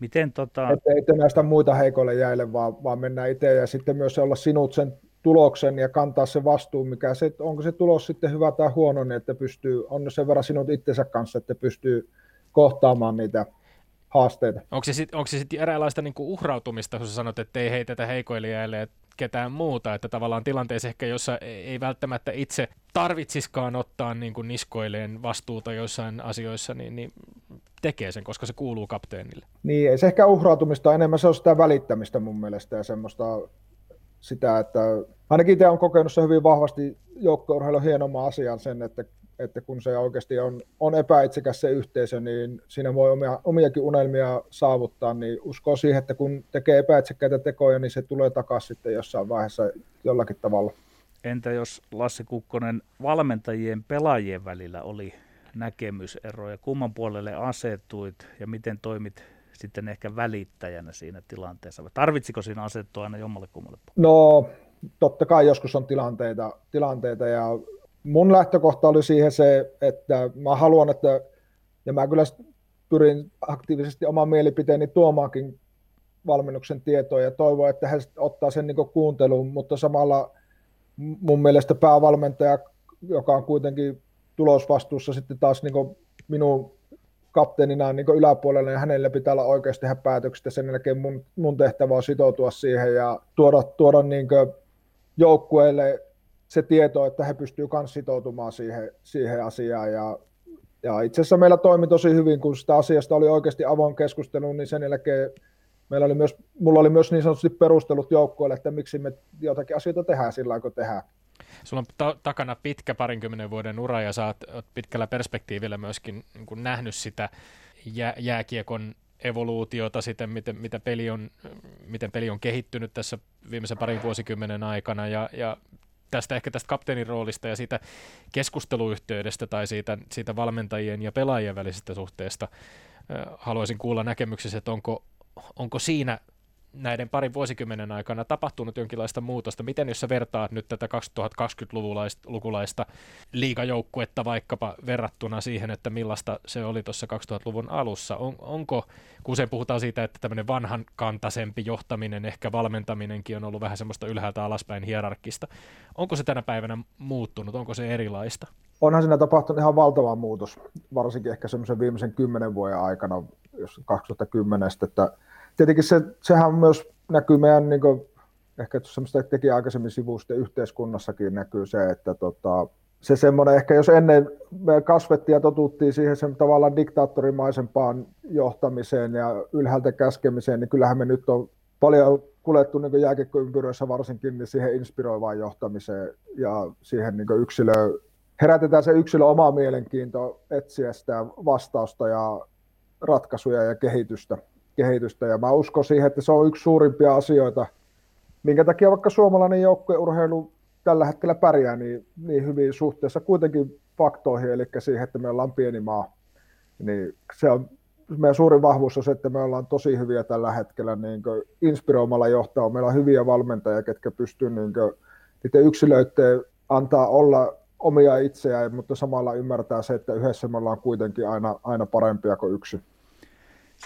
Miten tota... Että ei näistä muita heikoille jäille, vaan, vaan mennään itse ja sitten myös olla sinut sen tuloksen ja kantaa se vastuu, mikä se, onko se tulos sitten hyvä tai huono, niin että pystyy, on sen verran sinut itsensä kanssa, että pystyy kohtaamaan niitä haasteita. Onko se sitten sit eräänlaista niinku uhrautumista, kun sä sanot, että ei heitetä heikoille jäille ketään muuta, että tavallaan tilanteessa ehkä, jossa ei välttämättä itse tarvitsiskaan ottaa niin kuin niskoilleen vastuuta joissain asioissa, niin, niin tekee sen, koska se kuuluu kapteenille. Niin, ei se ehkä uhrautumista, enemmän se on sitä välittämistä mun mielestä ja semmoista sitä, että ainakin itse on kokenut se hyvin vahvasti joukkueurheilun hienomman asian sen, että, että kun se oikeasti on, on epäitsekäs se yhteisö, niin siinä voi omia, omiakin unelmia saavuttaa, niin uskoo siihen, että kun tekee epäitsekkäitä tekoja, niin se tulee takaisin sitten jossain vaiheessa jollakin tavalla. Entä jos Lassi Kukkonen valmentajien pelaajien välillä oli näkemyseroja, kumman puolelle asettuit ja miten toimit sitten ehkä välittäjänä siinä tilanteessa? Vai tarvitsiko siinä asettua aina jommalle kummalle? No, totta kai joskus on tilanteita, tilanteita ja mun lähtökohta oli siihen se, että mä haluan, että, ja mä kyllä pyrin aktiivisesti oman mielipiteeni tuomaankin valmennuksen tietoa ja toivon, että he ottaa sen niin kuunteluun, mutta samalla mun mielestä päävalmentaja, joka on kuitenkin tulosvastuussa sitten taas niin minun kapteenina niin yläpuolella, niin hänellä pitää olla oikeus tehdä päätökset, ja sen jälkeen mun, mun tehtävä on sitoutua siihen ja tuoda, tuoda niin joukkueelle se tieto, että he pystyvät myös sitoutumaan siihen, siihen asiaan. Ja, ja itse asiassa meillä toimi tosi hyvin, kun sitä asiasta oli oikeasti avoin keskustelu, niin sen jälkeen meillä oli myös, mulla oli myös niin sanotusti perustelut joukkueelle, että miksi me jotakin asioita tehdään sillä kun tehdään. Sulla on ta- takana pitkä parinkymmenen vuoden ura ja sä oot, oot pitkällä perspektiivillä myöskin niin kuin nähnyt sitä jää, jääkiekon evoluutiota, sitten miten, mitä peli on, miten peli on kehittynyt tässä viimeisen parin vuosikymmenen aikana ja, ja tästä ehkä tästä kapteenin roolista ja siitä keskusteluyhteydestä tai siitä, siitä valmentajien ja pelaajien välisestä suhteesta haluaisin kuulla näkemyksessä, että onko, onko siinä näiden parin vuosikymmenen aikana tapahtunut jonkinlaista muutosta? Miten jos sä vertaat nyt tätä 2020-lukulaista liigajoukkuetta vaikkapa verrattuna siihen, että millaista se oli tuossa 2000-luvun alussa? On, onko, kun usein puhutaan siitä, että tämmöinen vanhan kantaisempi johtaminen, ehkä valmentaminenkin on ollut vähän semmoista ylhäältä alaspäin hierarkista. Onko se tänä päivänä muuttunut? Onko se erilaista? Onhan siinä tapahtunut ihan valtava muutos, varsinkin ehkä semmoisen viimeisen kymmenen vuoden aikana, jos 2010, että tietenkin se, sehän myös näkyy meidän, niin kuin, ehkä semmoista teki aikaisemmin sivuista yhteiskunnassakin näkyy se, että tota, se semmoinen, ehkä jos ennen me kasvettiin ja totuttiin siihen sen tavallaan diktaattorimaisempaan johtamiseen ja ylhäältä käskemiseen, niin kyllähän me nyt on paljon kuljettu niin jääkiekkoympyröissä varsinkin niin siihen inspiroivaan johtamiseen ja siihen niin yksilö, herätetään se yksilö omaa mielenkiintoa etsiä sitä vastausta ja ratkaisuja ja kehitystä kehitystä. Ja mä uskon siihen, että se on yksi suurimpia asioita, minkä takia vaikka suomalainen joukkueurheilu tällä hetkellä pärjää niin, niin hyvin suhteessa kuitenkin faktoihin, eli siihen, että me ollaan pieni maa. Niin se on meidän suurin vahvuus on se, että me ollaan tosi hyviä tällä hetkellä niin inspiroimalla johtaa. Meillä on hyviä valmentajia, ketkä pystyvät niin niiden yksilöiden antaa olla omia itseään, mutta samalla ymmärtää se, että yhdessä me ollaan kuitenkin aina, aina parempia kuin yksi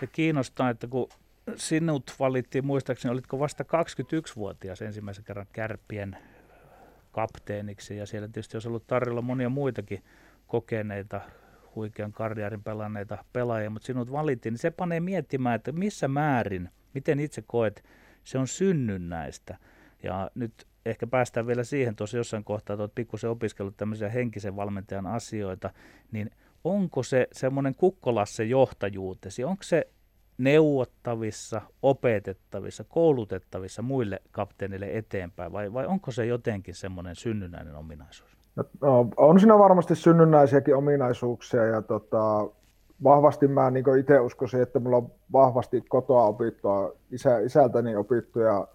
se kiinnostaa, että kun sinut valittiin, muistaakseni olitko vasta 21-vuotias ensimmäisen kerran kärppien kapteeniksi ja siellä tietysti olisi ollut tarjolla monia muitakin kokeneita, huikean karjaarin pelanneita pelaajia, mutta sinut valittiin, niin se panee miettimään, että missä määrin, miten itse koet, se on synnynnäistä. Ja nyt ehkä päästään vielä siihen tuossa jossain kohtaa, että olet pikkusen opiskellut tämmöisiä henkisen valmentajan asioita, niin – onko se semmoinen kukkolasse johtajuutesi, onko se neuvottavissa, opetettavissa, koulutettavissa muille kapteenille eteenpäin vai, vai onko se jotenkin semmoinen synnynnäinen ominaisuus? No, no, on siinä varmasti synnynnäisiäkin ominaisuuksia ja tota, vahvasti mä niin itse uskoisin, että mulla on vahvasti kotoa opittua, isä, isältäni opittuja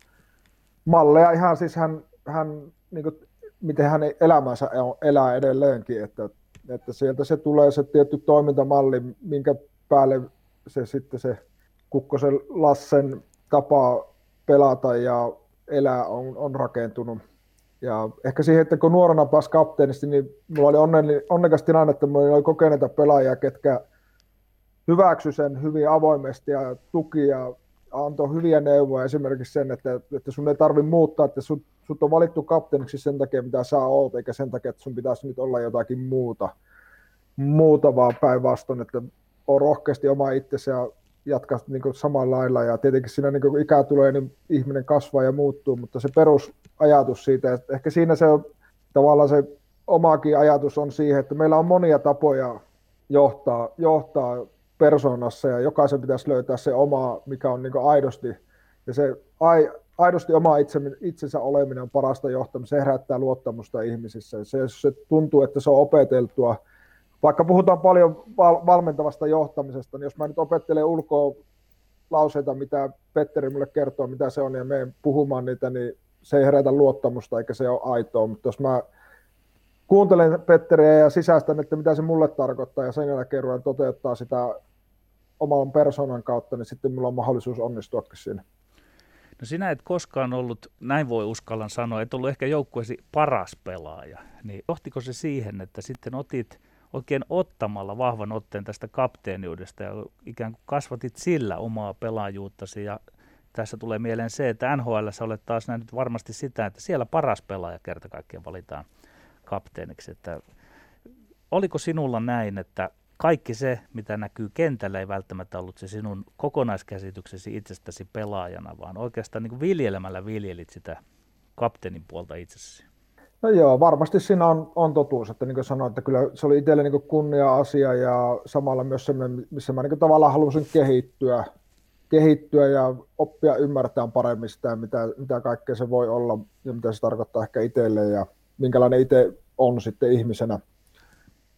malleja. Ihan siis hän, hän niin kuin, miten hän elämänsä elää edelleenkin, että, että sieltä se tulee se tietty toimintamalli, minkä päälle se sitten se Kukkosen Lassen tapa pelata ja elää on, on rakentunut. Ja ehkä siihen, että kun nuorena pääsi kapteenisti, niin mulla oli onnekas tilanne, että mulla oli kokeneita pelaajia, ketkä hyväksy sen hyvin avoimesti ja tuki ja antoi hyviä neuvoja esimerkiksi sen, että, että sun ei tarvitse muuttaa, että sut, sut on valittu kapteeniksi sen takia, mitä sä oot, eikä sen takia, että sun pitäisi nyt olla jotakin muuta, muuta vaan päinvastoin, että on rohkeasti oma itsesi ja jatkaa niin samalla lailla. Ja tietenkin siinä niin kuin ikä tulee, niin ihminen kasvaa ja muuttuu, mutta se perusajatus siitä, että ehkä siinä se tavallaan se omakin ajatus on siihen, että meillä on monia tapoja johtaa, johtaa persoonassa ja jokaisen pitäisi löytää se oma, mikä on niin aidosti, ja se ai, aidosti oma itse, itsensä oleminen on parasta johtamista, se herättää luottamusta ihmisissä. Se, se tuntuu, että se on opeteltua, vaikka puhutaan paljon val- valmentavasta johtamisesta, niin jos mä nyt opettelen ulkoa lauseita, mitä Petteri mulle kertoo, mitä se on, ja menen puhumaan niitä, niin se ei herätä luottamusta, eikä se ole aitoa, mutta jos mä kuuntelen Petteriä ja sisäistän, että mitä se mulle tarkoittaa, ja sen jälkeen toteuttaa sitä oman persoonan kautta, niin sitten mulla on mahdollisuus onnistuakin siinä. No sinä et koskaan ollut, näin voi uskallan sanoa, et ollut ehkä joukkueesi paras pelaaja. Niin johtiko se siihen, että sitten otit oikein ottamalla vahvan otteen tästä kapteeniudesta ja ikään kuin kasvatit sillä omaa pelaajuuttasi ja tässä tulee mieleen se, että NHL olet taas nähnyt varmasti sitä, että siellä paras pelaaja kerta kaikkiaan valitaan kapteeniksi. Että oliko sinulla näin, että kaikki se, mitä näkyy kentällä, ei välttämättä ollut se sinun kokonaiskäsityksesi itsestäsi pelaajana, vaan oikeastaan niin viljelemällä viljelit sitä kapteenin puolta itsessäsi. No joo, varmasti siinä on, on totuus, että niin kuin sanoin, että kyllä se oli itselle niin kunnia-asia ja samalla myös semmoinen, missä mä niin tavallaan halusin kehittyä, kehittyä ja oppia ymmärtämään paremmin sitä, mitä, mitä kaikkea se voi olla ja mitä se tarkoittaa ehkä itselle ja minkälainen itse on sitten ihmisenä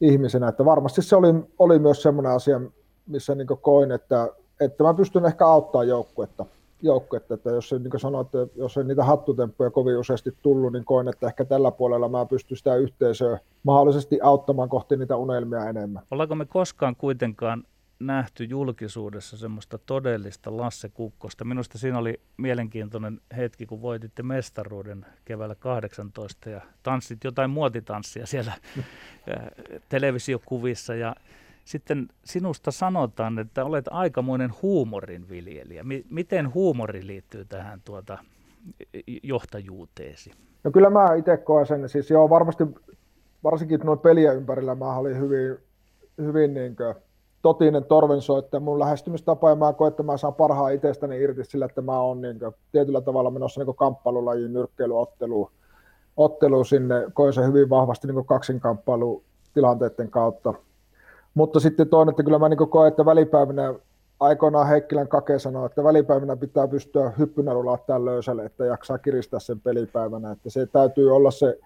ihmisenä. Että varmasti se oli, oli myös semmoinen asia, missä niin koin, että, että mä pystyn ehkä auttamaan joukkuetta. joukkuetta että jos niin sanoin, että jos ei niitä hattutemppuja kovin useasti tullut, niin koin, että ehkä tällä puolella mä pystyn sitä yhteisöä mahdollisesti auttamaan kohti niitä unelmia enemmän. Ollaanko me koskaan kuitenkaan nähty julkisuudessa semmoista todellista Lasse Kukkosta. Minusta siinä oli mielenkiintoinen hetki, kun voititte mestaruuden keväällä 18 ja tanssit jotain muotitanssia siellä televisiokuvissa ja sitten sinusta sanotaan, että olet aikamoinen huumorin viljelijä. miten huumori liittyy tähän tuota johtajuuteesi? No kyllä mä itse koen sen, siis joo varmasti varsinkin noin pelien ympärillä mä olin hyvin, hyvin niin kuin, totinen torvensoittaja. Mun lähestymistapa ja mä koen, että mä saan parhaan itsestäni irti sillä, että mä oon niin tietyllä tavalla menossa niin kamppailulajin nyrkkeilyotteluun ottelu sinne. Koen se hyvin vahvasti niin kaksinkamppailu tilanteiden kautta. Mutta sitten toinen, että kyllä mä niin koen, että välipäivinä aikoinaan Heikkilän Kake sanoi, että välipäivinä pitää pystyä hyppynällä laittaa löysälle, että jaksaa kiristää sen pelipäivänä. Että se täytyy olla se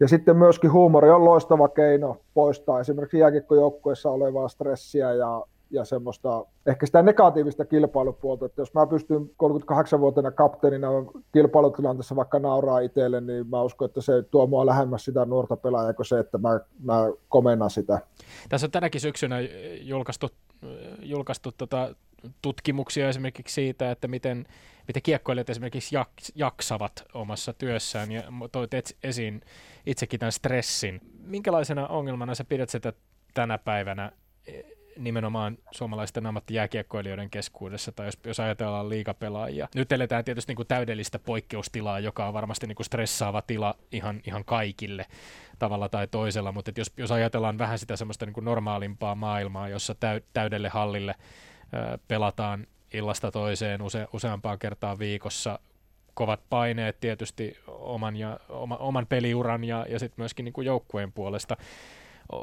ja sitten myöskin huumori on loistava keino poistaa esimerkiksi jääkiekkojoukkueessa olevaa stressiä ja, ja semmoista ehkä sitä negatiivista kilpailupuolta, että jos mä pystyn 38-vuotiaana kapteenina kilpailutilanteessa vaikka nauraa itselle, niin mä uskon, että se tuo mua lähemmäs sitä nuorta pelaajaa kuin se, että mä, mä komennan sitä. Tässä on tänäkin syksynä julkaistu, julkaistu tota, tutkimuksia esimerkiksi siitä, että miten, miten kiekkoilijat esimerkiksi jak, jaksavat omassa työssään ja toit esiin itsekin tämän stressin. Minkälaisena ongelmana sä pidät sitä tänä päivänä e, nimenomaan suomalaisten ammattijääkiekkoilijoiden keskuudessa, tai jos, jos ajatellaan liikapelaajia. Nyt eletään tietysti niin kuin täydellistä poikkeustilaa, joka on varmasti niin kuin stressaava tila ihan, ihan kaikille tavalla tai toisella, mutta jos, jos ajatellaan vähän sitä semmoista niin kuin normaalimpaa maailmaa, jossa täy, täydelle hallille pelataan illasta toiseen use, useampaan kertaan viikossa. Kovat paineet tietysti oman, ja, oma, oman peliuran ja, ja sitten myöskin niin kuin joukkueen puolesta.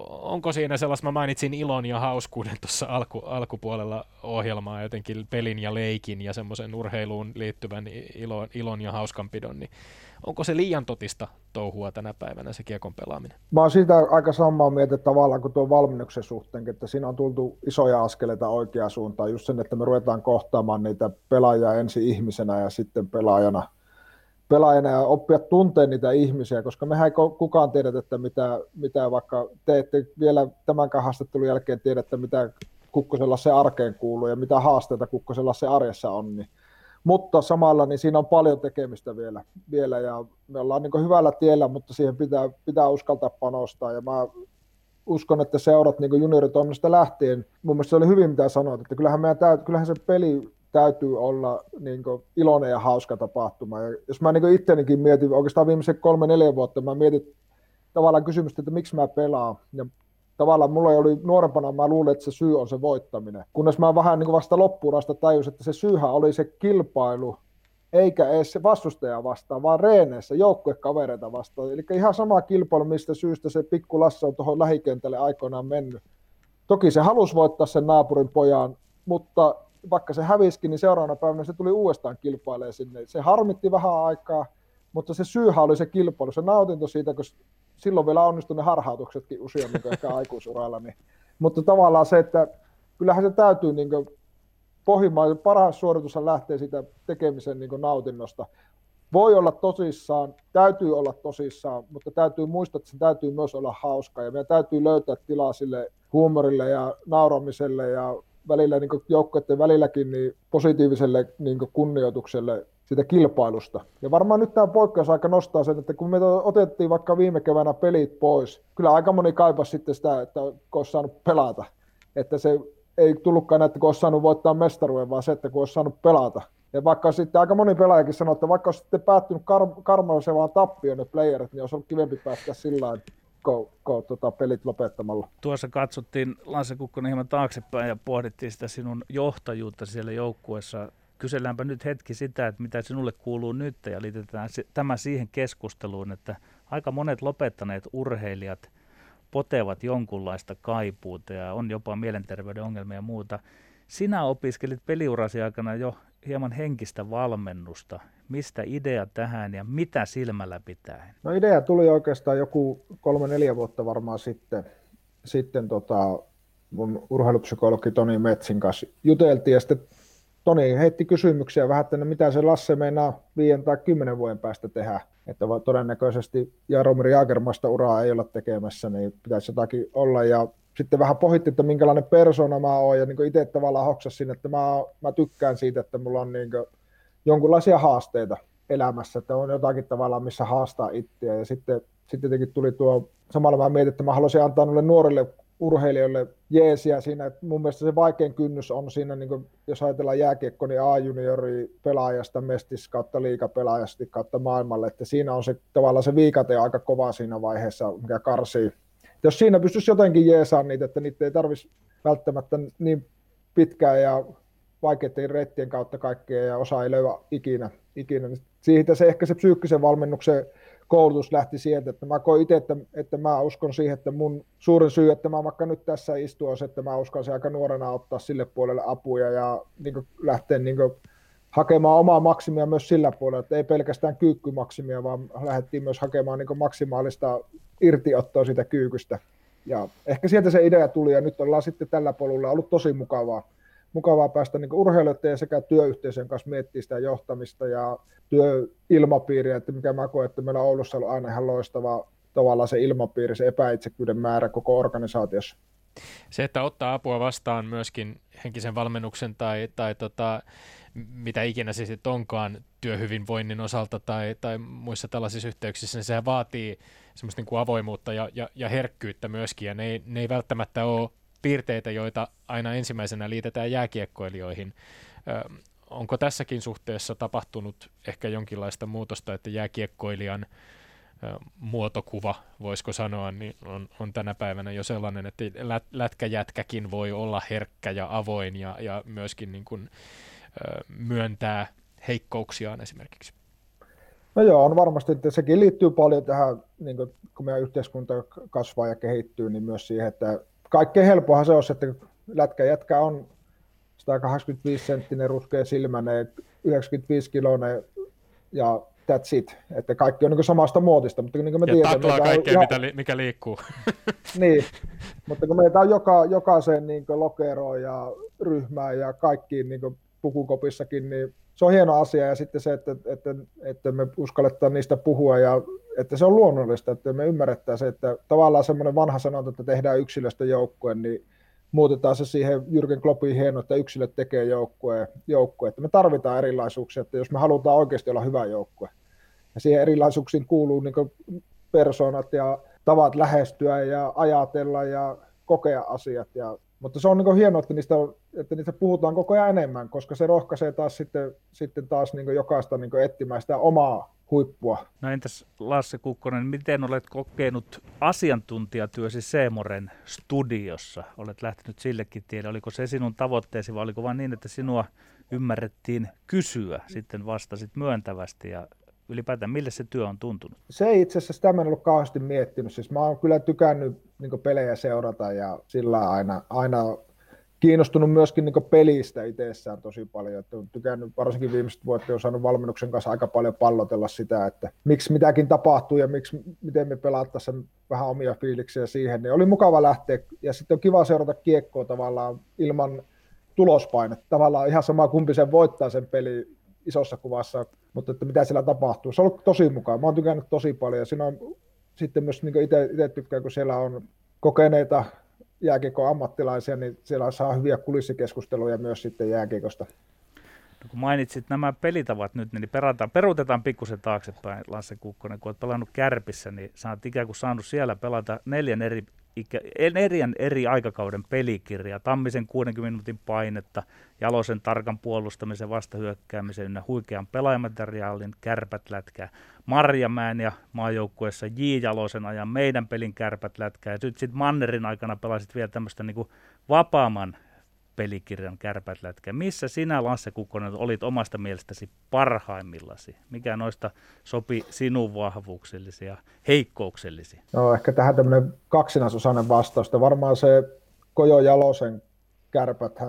onko siinä sellaista, mä mainitsin ilon ja hauskuuden tuossa alku, alkupuolella ohjelmaa, jotenkin pelin ja leikin ja semmoisen urheiluun liittyvän ilon, ilon ja hauskanpidon, niin onko se liian totista touhua tänä päivänä se kiekon pelaaminen? Mä oon siitä aika samaa mieltä tavallaan kuin tuon valmennuksen suhteen, että siinä on tultu isoja askeleita oikeaan suuntaan, just sen, että me ruvetaan kohtaamaan niitä pelaajia ensin ihmisenä ja sitten pelaajana – pelaajana ja oppia tuntea niitä ihmisiä, koska mehän ei kukaan tiedä, että mitä, mitä vaikka te ette vielä tämän haastattelun jälkeen tiedä, että mitä Kukkosella se arkeen kuuluu ja mitä haasteita Kukkosella se arjessa on. Niin. Mutta samalla niin siinä on paljon tekemistä vielä, vielä ja me ollaan niin hyvällä tiellä, mutta siihen pitää, pitää uskaltaa panostaa ja mä uskon, että seurat niin junioritoiminnasta lähtien, mun mielestä se oli hyvin mitä sanoit, että kyllähän, meidän täyt, kyllähän se peli täytyy olla niin kuin, iloinen ja hauska tapahtuma. Ja jos mä niin ittenikin mietin, oikeastaan viimeiset kolme-neljä vuotta, mä mietin tavallaan kysymystä, että miksi mä pelaan. Ja tavallaan mulla oli nuorempana, mä luulin, että se syy on se voittaminen. Kunnes mä vähän niin kuin vasta loppuurasta tajusin, että se syyhän oli se kilpailu, eikä edes se vastustaja vastaan, vaan reeneissä joukkuekavereita vastaan. Eli ihan sama kilpailu, mistä syystä se pikku Lasse on tuohon lähikentälle aikoinaan mennyt. Toki se halusi voittaa sen naapurin pojan, mutta vaikka se häviskin, niin seuraavana päivänä se tuli uudestaan kilpailemaan sinne. Se harmitti vähän aikaa, mutta se syyhän oli se kilpailu, se nautinto siitä, kun silloin vielä onnistui ne harhautuksetkin useammin kuin ehkä aikuisuralla. Niin. Mutta tavallaan se, että kyllähän se täytyy niin pohjimmaisen paras suoritus lähtee siitä tekemisen niin nautinnosta. Voi olla tosissaan, täytyy olla tosissaan, mutta täytyy muistaa, että se täytyy myös olla hauska ja meidän täytyy löytää tilaa sille huumorille ja nauramiselle ja välillä niin joukkueiden välilläkin niin positiiviselle niin kunnioitukselle siitä kilpailusta. Ja varmaan nyt tämä poikkeusaika nostaa sen, että kun me otettiin vaikka viime keväänä pelit pois, kyllä aika moni kaipasi sitten sitä, että olisi saanut pelata. Että se ei tullutkaan näitä, kun olisi saanut voittaa mestaruuden, vaan se, että kun olisi saanut pelata. Ja vaikka sitten aika moni pelaajakin sanoi, että vaikka olisi sitten päättynyt kar- karmaisevaan tappioon ne playerit, niin olisi ollut kivempi päästä sillä ko, ko, tota, pelit lopettamalla. Tuossa katsottiin Lasse Kukkonen hieman taaksepäin ja pohdittiin sitä sinun johtajuutta siellä joukkueessa. Kyselläänpä nyt hetki sitä, että mitä sinulle kuuluu nyt ja liitetään tämä siihen keskusteluun, että aika monet lopettaneet urheilijat potevat jonkunlaista kaipuuta ja on jopa mielenterveyden ongelmia ja muuta. Sinä opiskelit peliurasi aikana jo hieman henkistä valmennusta. Mistä idea tähän ja mitä silmällä pitää? No idea tuli oikeastaan joku kolme-neljä vuotta varmaan sitten, sitten tota, mun urheilupsykologi Toni Metsin kanssa juteltiin ja sitten Toni heitti kysymyksiä vähän, että no mitä se Lasse meinaa viiden tai kymmenen vuoden päästä tehdä. Että todennäköisesti Jaromir Jaagermasta uraa ei olla tekemässä, niin pitäisi jotakin olla. Ja sitten vähän pohitti, että minkälainen persona mä oon, ja niin itse tavallaan hoksasin, että mä, mä tykkään siitä, että mulla on niin jonkunlaisia haasteita elämässä, että on jotakin tavallaan, missä haastaa itseä, ja sitten, sitten tietenkin tuli tuo, samalla mä mietin, että mä haluaisin antaa nuorille urheilijoille jeesiä siinä, että mun mielestä se vaikein kynnys on siinä, niin kuin, jos ajatellaan jääkiekko, niin A-juniori pelaajasta, mestis kautta liikapelaajasta kautta maailmalle, että siinä on se tavallaan se viikate aika kova siinä vaiheessa, mikä karsii jos siinä pystyisi jotenkin jeesaan niitä, että niitä ei tarvitsisi välttämättä niin pitkään ja vaikeiden reittien kautta kaikkea ja osa ei löyä ikinä. ikinä. Niin siitä se ehkä se psyykkisen valmennuksen koulutus lähti sieltä, että mä koin itse, että, että mä uskon siihen, että mun suurin syy, että mä vaikka nyt tässä istun, on se, että mä uskon aika nuorena ottaa sille puolelle apuja ja niin lähteä niin hakemaan omaa maksimia myös sillä puolella, että ei pelkästään kyykkymaksimia, vaan lähdettiin myös hakemaan niin maksimaalista irtiottoa siitä kyykystä. Ja ehkä sieltä se idea tuli ja nyt ollaan sitten tällä polulla ollut tosi mukavaa, mukavaa päästä niin urheilijoiden sekä työyhteisön kanssa miettimään sitä johtamista ja työilmapiiriä, että mikä mä koen, että meillä Oulussa on aina ihan loistava tavallaan se ilmapiiri, se epäitsekyyden määrä koko organisaatiossa. Se, että ottaa apua vastaan myöskin henkisen valmennuksen tai, tai tota, mitä ikinä se sitten onkaan työhyvinvoinnin osalta tai, tai muissa tällaisissa yhteyksissä, niin se vaatii semmoista niin kuin avoimuutta ja, ja, ja herkkyyttä myöskin, ja ne ei, ne ei välttämättä ole piirteitä, joita aina ensimmäisenä liitetään jääkiekkoilijoihin. Ö, onko tässäkin suhteessa tapahtunut ehkä jonkinlaista muutosta, että jääkiekkoilijan ö, muotokuva, voisiko sanoa, niin on, on tänä päivänä jo sellainen, että lät, lätkäjätkäkin voi olla herkkä ja avoin ja, ja myöskin niin kuin, ö, myöntää heikkouksiaan esimerkiksi. No joo, on varmasti, että sekin liittyy paljon tähän, niin kun meidän yhteiskunta kasvaa ja kehittyy, niin myös siihen, että kaikkein helpohan se on, että lätkä jätkä on 185 senttinen ruskea silmäinen, 95 kiloinen ja that's it. Että kaikki on niin samasta muotista. Mutta niin kuin me ja tiedämme, kaikkea, on, mitä, li, mikä liikkuu. niin, mutta kun meitä on joka, jokaisen niin lokeroon ja ryhmään ja kaikkiin niin pukukopissakin, niin se on hieno asia ja sitten se, että, että, että me uskalletaan niistä puhua ja että se on luonnollista, että me ymmärretään se, että tavallaan semmoinen vanha sanonta, että tehdään yksilöstä joukkue, niin muutetaan se siihen Jürgen Kloppin hieno, että yksilöt tekee joukkue, joukkue. Että me tarvitaan erilaisuuksia, että jos me halutaan oikeasti olla hyvä joukkue. Ja siihen erilaisuuksiin kuuluu niin persoonat ja tavat lähestyä ja ajatella ja kokea asiat. Ja, mutta se on niin hienoa, että niistä, että niistä puhutaan koko ajan enemmän, koska se rohkaisee taas sitten, sitten taas niin jokaista niin etsimään sitä omaa huippua. No entäs Lasse Kukkonen, miten olet kokenut asiantuntijatyösi Seemoren studiossa? Olet lähtenyt sillekin tielle. Oliko se sinun tavoitteesi vai oliko vain niin, että sinua ymmärrettiin kysyä, sitten vastasit myöntävästi ja ylipäätään mille se työ on tuntunut? Se ei itse asiassa sitä mä en ollut kauheasti miettinyt. Siis mä oon kyllä tykännyt niin pelejä seurata ja sillä aina, aina kiinnostunut myöskin niin pelistä itsessään tosi paljon. Että on tykännyt, varsinkin viimeiset vuodet, on saanut valmennuksen kanssa aika paljon pallotella sitä, että miksi mitäkin tapahtuu ja miksi, miten me pelattaisiin vähän omia fiiliksiä siihen. Niin oli mukava lähteä ja sitten on kiva seurata kiekkoa tavallaan ilman tulospainetta. Tavallaan ihan sama kumpi sen voittaa sen peli isossa kuvassa, mutta että mitä siellä tapahtuu. Se on ollut tosi mukava. Mä oon tykännyt tosi paljon siinä on sitten myös niin itse tykkään, kun siellä on kokeneita jääkiekon ammattilaisia, niin siellä saa hyviä kulissikeskusteluja myös sitten jääkiekosta. No kun mainitsit nämä pelitavat nyt, niin perataan, peruutetaan pikkusen taaksepäin, Lasse Kukkonen, kun olet pelannut Kärpissä, niin sä oot ikään kuin saanut siellä pelata neljän eri ikä, neljän eri aikakauden pelikirja, Tammisen 60 minuutin painetta, Jalosen tarkan puolustamisen, vastahyökkäämisen ynnä huikean pelaajamateriaalin, kärpät lätkää, Marjamäen ja maajoukkueessa J. Jalosen ajan meidän pelin kärpät lätkää, ja sitten sit Mannerin aikana pelasit vielä tämmöistä niin vapaamman pelikirjan kärpät lätkä. Missä sinä, Lasse Kukkonen, olit omasta mielestäsi parhaimmillasi? Mikä noista sopi sinun vahvuuksellisi ja heikkouksellisi? No ehkä tähän tämmöinen kaksinaisosainen vastausta. Varmaan se Kojo Jalosen kärpät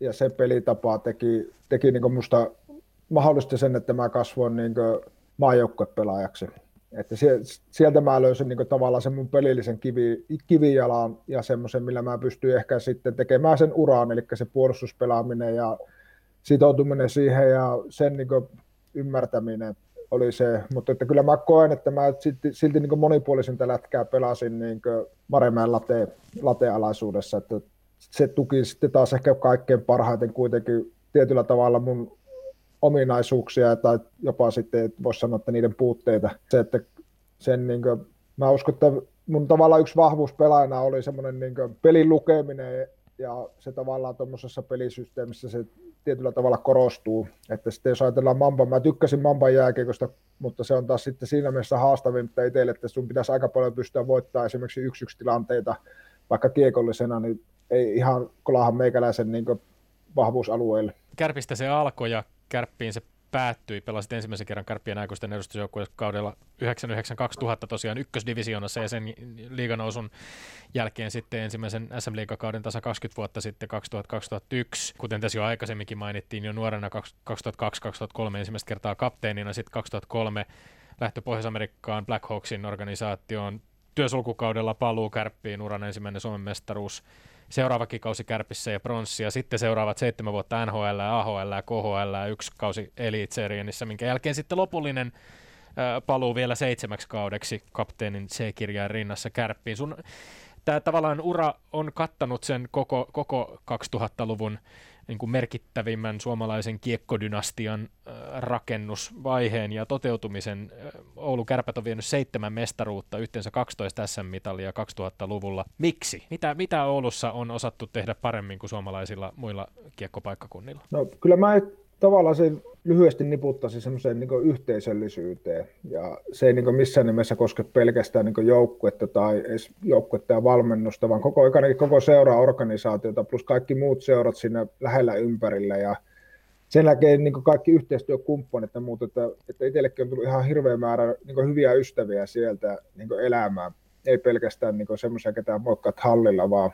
ja se pelitapa teki, teki niin musta mahdollisesti sen, että mä kasvoin niin maajoukkuepelaajaksi. Että sieltä mä löysin niin tavallaan sen mun pelillisen kivi, kivijalan ja semmoisen, millä mä pystyin ehkä sitten tekemään sen uraan, eli se puolustuspelaaminen ja sitoutuminen siihen ja sen niin ymmärtäminen oli se, mutta että kyllä mä koen, että mä silti, silti niin monipuolisinta lätkää pelasin niin Maremäen late, latealaisuudessa, että se tuki sitten taas ehkä kaikkein parhaiten kuitenkin tietyllä tavalla mun ominaisuuksia tai jopa sitten voisi sanoa, että niiden puutteita. Se, että sen niin kuin, mä uskon, että mun tavallaan yksi vahvuus pelaajana oli semmoinen niin pelin lukeminen ja se tavallaan tuommoisessa pelisysteemissä se tietyllä tavalla korostuu. Että sitten jos ajatellaan Mamba, mä tykkäsin Mamban jääkiekosta, mutta se on taas sitten siinä mielessä haastavinta itselle, että sun pitäisi aika paljon pystyä voittamaan esimerkiksi yksi tilanteita vaikka kiekollisena, niin ei ihan kolahan meikäläisen niin vahvuusalueelle. Kärpistä se alkoi ja Kärppiin se päättyi. Pelasit ensimmäisen kerran Kärppien aikuisten edustusjoukkueessa kaudella 99-2000 tosiaan ykkösdivisioonassa ja sen liiganousun jälkeen sitten ensimmäisen SM Liigakauden tasa 20 vuotta sitten 2000-2001. Kuten tässä jo aikaisemminkin mainittiin, jo nuorena 2002-2003 ensimmäistä kertaa kapteenina, sitten 2003 lähtö Pohjois-Amerikkaan Black Hawksin organisaatioon työsulkukaudella paluu Kärppiin uran ensimmäinen Suomen mestaruus seuraavakin kausi Kärpissä ja Pronssia, sitten seuraavat seitsemän vuotta NHL, AHL, KHL, yksi kausi Elite minkä jälkeen sitten lopullinen paluu vielä seitsemäksi kaudeksi kapteenin C-kirjaan rinnassa Kärppiin. Sun tämä tavallaan ura on kattanut sen koko, koko 2000-luvun niin kuin merkittävimmän suomalaisen kiekkodynastian rakennusvaiheen ja toteutumisen. Oulu Kärpät on vienyt seitsemän mestaruutta, yhteensä 12 SM-mitalia 2000-luvulla. Miksi? Mitä, mitä Oulussa on osattu tehdä paremmin kuin suomalaisilla muilla kiekkopaikkakunnilla? No kyllä mä tavallaan se lyhyesti niputtaisi semmoiseen niin yhteisöllisyyteen. Ja se ei niin missään nimessä koske pelkästään niin joukkuetta tai edes joukkuetta ja valmennusta, vaan koko, koko seura-organisaatiota plus kaikki muut seurat siinä lähellä ympärillä. Ja sen jälkeen niin kaikki yhteistyökumppanit ja muut, että, että itsellekin on tullut ihan hirveä määrä niin hyviä ystäviä sieltä niin elämään. Ei pelkästään niin semmoisia, ketä moikkaat hallilla, vaan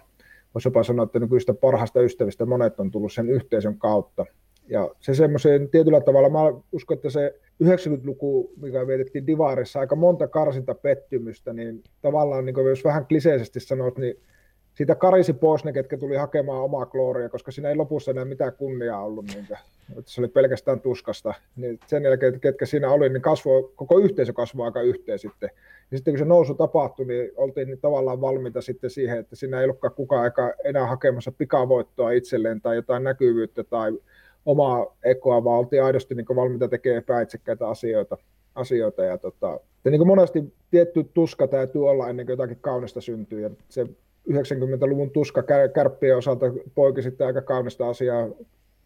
voisi jopa sanoa, että nykyistä parhaista ystävistä monet on tullut sen yhteisön kautta. Ja se semmoiseen tietyllä tavalla, mä uskon, että se 90-luku, mikä vietettiin Divarissa, aika monta karsinta pettymystä, niin tavallaan, niin jos vähän kliseisesti sanot, niin siitä karisi pois ne, ketkä tuli hakemaan omaa klooria, koska siinä ei lopussa enää mitään kunniaa ollut. Niin se oli pelkästään tuskasta. Niin sen jälkeen, ketkä siinä oli, niin kasvoi, koko yhteisö kasvoi aika yhteen sitten. Ja sitten kun se nousu tapahtui, niin oltiin niin tavallaan valmiita sitten siihen, että siinä ei ollutkaan kukaan enää hakemassa pikavoittoa itselleen tai jotain näkyvyyttä tai omaa ekoa, vaan oltiin aidosti niin valmiita tekemään epäitsekkäitä asioita. asioita ja tota, ja niin monesti tietty tuska täytyy olla ennen kuin jotakin kaunista syntyy. Ja se 90-luvun tuska kärppien osalta poiki sitten aika kaunista asiaa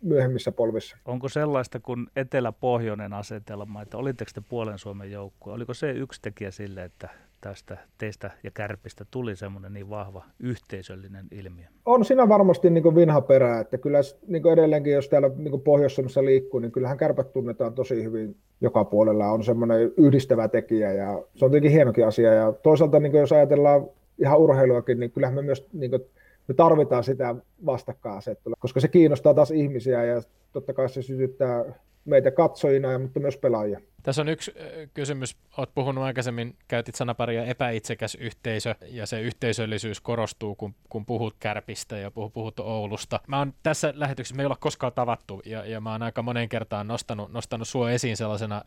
myöhemmissä polvissa. Onko sellaista kuin etelä-pohjoinen asetelma, että olitteko te puolen Suomen joukkue? Oliko se yksi tekijä sille, että tästä teistä ja kärpistä tuli semmoinen niin vahva yhteisöllinen ilmiö? On siinä varmasti niin vinha perä, että kyllä niin edelleenkin, jos täällä niin pohjois liikkuu, niin kyllähän kärpät tunnetaan tosi hyvin joka puolella, on semmoinen yhdistävä tekijä ja se on tietenkin hienokin asia. Ja toisaalta niin jos ajatellaan ihan urheiluakin, niin kyllähän me myös niin kuin, me tarvitaan sitä vastakkainasettelua, koska se kiinnostaa taas ihmisiä ja totta kai se sytyttää meitä katsojina, mutta myös pelaajia. Tässä on yksi kysymys. Olet puhunut aikaisemmin, käytit sanaparia epäitsekäs yhteisö, ja se yhteisöllisyys korostuu, kun, kun puhut Kärpistä ja puhut, puhut Oulusta. Mä oon tässä lähetyksessä, me ei olla koskaan tavattu, ja, ja mä oon aika monen kertaan nostanut, nostanut sua esiin sellaisena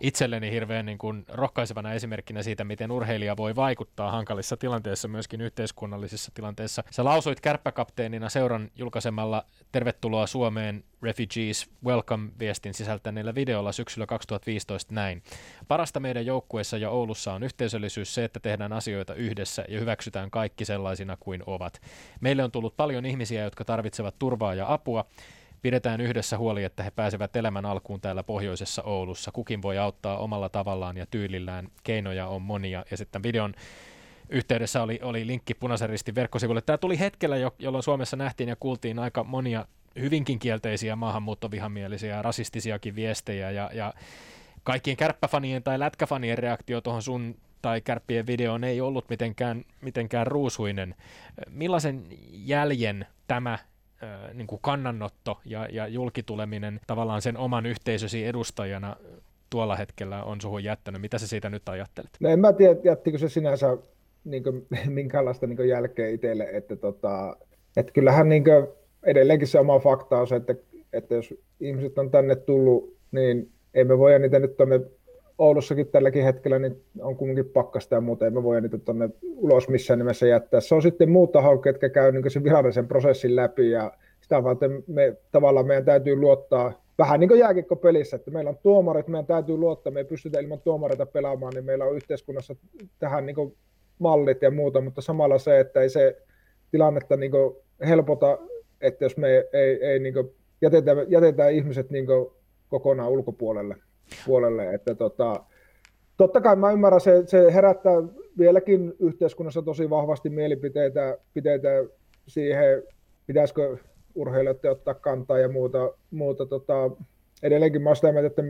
itselleni hirveän niin kuin rohkaisevana esimerkkinä siitä, miten urheilija voi vaikuttaa hankalissa tilanteissa, myöskin yhteiskunnallisissa tilanteissa. Sä lausuit kärppäkapteenina seuran julkaisemalla Tervetuloa Suomeen Refugees Welcome-viestin sisältäneellä videolla syksyllä 2015 näin. Parasta meidän joukkueessa ja Oulussa on yhteisöllisyys se, että tehdään asioita yhdessä ja hyväksytään kaikki sellaisina kuin ovat. Meille on tullut paljon ihmisiä, jotka tarvitsevat turvaa ja apua. Pidetään yhdessä huoli, että he pääsevät elämän alkuun täällä pohjoisessa Oulussa. Kukin voi auttaa omalla tavallaan ja tyylillään. Keinoja on monia. Ja sitten videon yhteydessä oli, oli linkki punaisen ristin verkkosivuille. Tämä tuli hetkellä, jolloin Suomessa nähtiin ja kuultiin aika monia hyvinkin kielteisiä maahanmuuttovihamielisiä rasistisiakin viestejä ja, ja kaikkien kärppäfanien tai lätkäfanien reaktio tuohon sun tai kärppien videoon ei ollut mitenkään, mitenkään ruusuinen. Millaisen jäljen tämä niin kuin kannanotto ja, ja julkituleminen tavallaan sen oman yhteisösi edustajana tuolla hetkellä on suhun jättänyt? Mitä sä siitä nyt ajattelet? No en mä tiedä, jättikö se sinänsä niin kuin, minkälaista niin jälkeä itselle, että, tota, että kyllähän niin kuin, edelleenkin se oma fakta on se, että, että jos ihmiset on tänne tullut, niin emme voi niitä nyt tuonne Oulussakin tälläkin hetkellä niin on kumminkin pakkasta ja muuta, emme voi niitä tuonne ulos missään nimessä jättää. Se on sitten muut tahot, ketkä käy niin sen virallisen prosessin läpi ja sitä varten me tavallaan meidän täytyy luottaa vähän niin kuin jääkikkopelissä, että meillä on tuomarit, meidän täytyy luottaa, me ei pystytä ilman tuomareita pelaamaan, niin meillä on yhteiskunnassa tähän niin mallit ja muuta, mutta samalla se, että ei se tilannetta niin helpota, että jos me ei, ei niin jätetä, jätetään ihmiset niin kokonaan ulkopuolelle. Puolelle, että tota, totta kai mä ymmärrän, se, se herättää vieläkin yhteiskunnassa tosi vahvasti mielipiteitä piteitä siihen, pitäisikö urheilijat ottaa kantaa ja muuta. muuta tota, edelleenkin mä olen sitä mieltä, että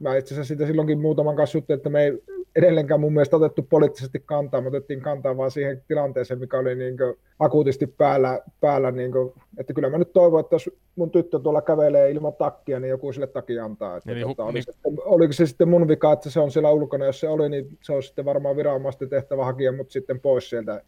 mä itse asiassa siitä silloinkin muutaman kanssa juttu, että me ei edelleenkään mun mielestä otettu poliittisesti kantaa, me otettiin kantaa vaan siihen tilanteeseen, mikä oli niin akuutisti päällä, päällä niin kuin, että kyllä mä nyt toivon, että jos mun tyttö tuolla kävelee ilman takkia, niin joku sille takia antaa. Että Eli, tota, oli niin... se, oliko se sitten mun vika, että se on siellä ulkona, jos se oli, niin se on sitten varmaan viranomaisten tehtävä hakea mut sitten pois sieltä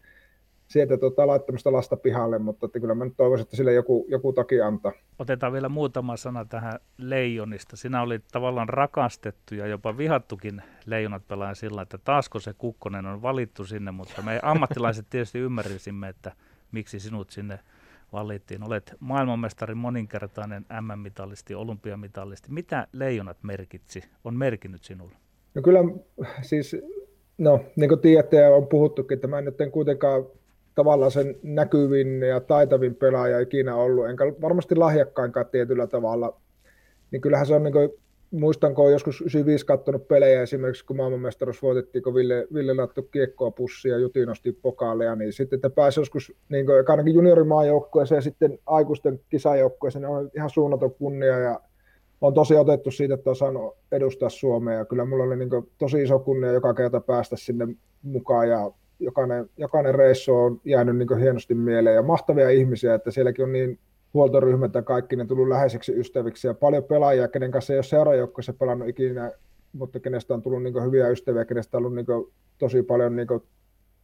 sieltä tota, laittamista lasta pihalle, mutta että kyllä mä nyt toivoisin, että sille joku, joku taki antaa. Otetaan vielä muutama sana tähän leijonista. Sinä oli tavallaan rakastettu ja jopa vihattukin leijonat pelaajan sillä, että taasko se Kukkonen on valittu sinne, mutta me ammattilaiset tietysti ymmärsimme, että miksi sinut sinne valittiin. Olet maailmanmestarin moninkertainen MM-mitallisti, olympiamitallisti. Mitä leijonat merkitsi, on merkinnyt sinulle? No kyllä siis, no niin kuin tiedätte ja on puhuttukin, että mä en nyt en kuitenkaan tavallaan sen näkyvin ja taitavin pelaaja ikinä ollut, enkä varmasti lahjakkainkaan tietyllä tavalla, niin kyllähän se on niin kuin, muistan, kun joskus 95 katsonut pelejä esimerkiksi, kun maailmanmestaruus voitettiin, kun Ville, Ville laittoi kiekkoa pussia ja Juti nosti pokaaleja, niin. Sitten, että pääsi joskus niin kuin, ainakin juniorimaajoukkueeseen ja sitten aikuisten kisajoukkueeseen, niin on ihan suunnaton kunnia ja on tosi otettu siitä, että on saanut edustaa Suomea. Ja kyllä mulla oli niin tosi iso kunnia joka kerta päästä sinne mukaan ja jokainen, jokainen reissu on jäänyt niin hienosti mieleen ja mahtavia ihmisiä, että sielläkin on niin huoltoryhmät ja kaikki ne tullut läheiseksi ystäviksi ja paljon pelaajia, kenen kanssa ei ole seurajoukkoissa pelannut ikinä, mutta kenestä on tullut niin hyviä ystäviä, kenestä on ollut niin tosi paljon niin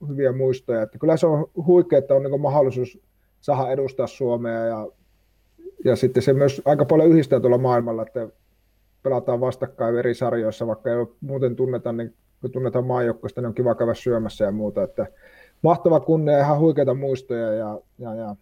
hyviä muistoja. Että kyllä se on huikea, että on niin mahdollisuus saada edustaa Suomea ja, ja sitten se myös aika paljon yhdistää tuolla maailmalla, että pelataan vastakkain eri sarjoissa, vaikka ei muuten tunneta, niin kun tunnetaan maajoukkoista, niin on kiva käydä syömässä ja muuta. Että mahtava kunnia ihan huikeita muistoja ja, ja, ja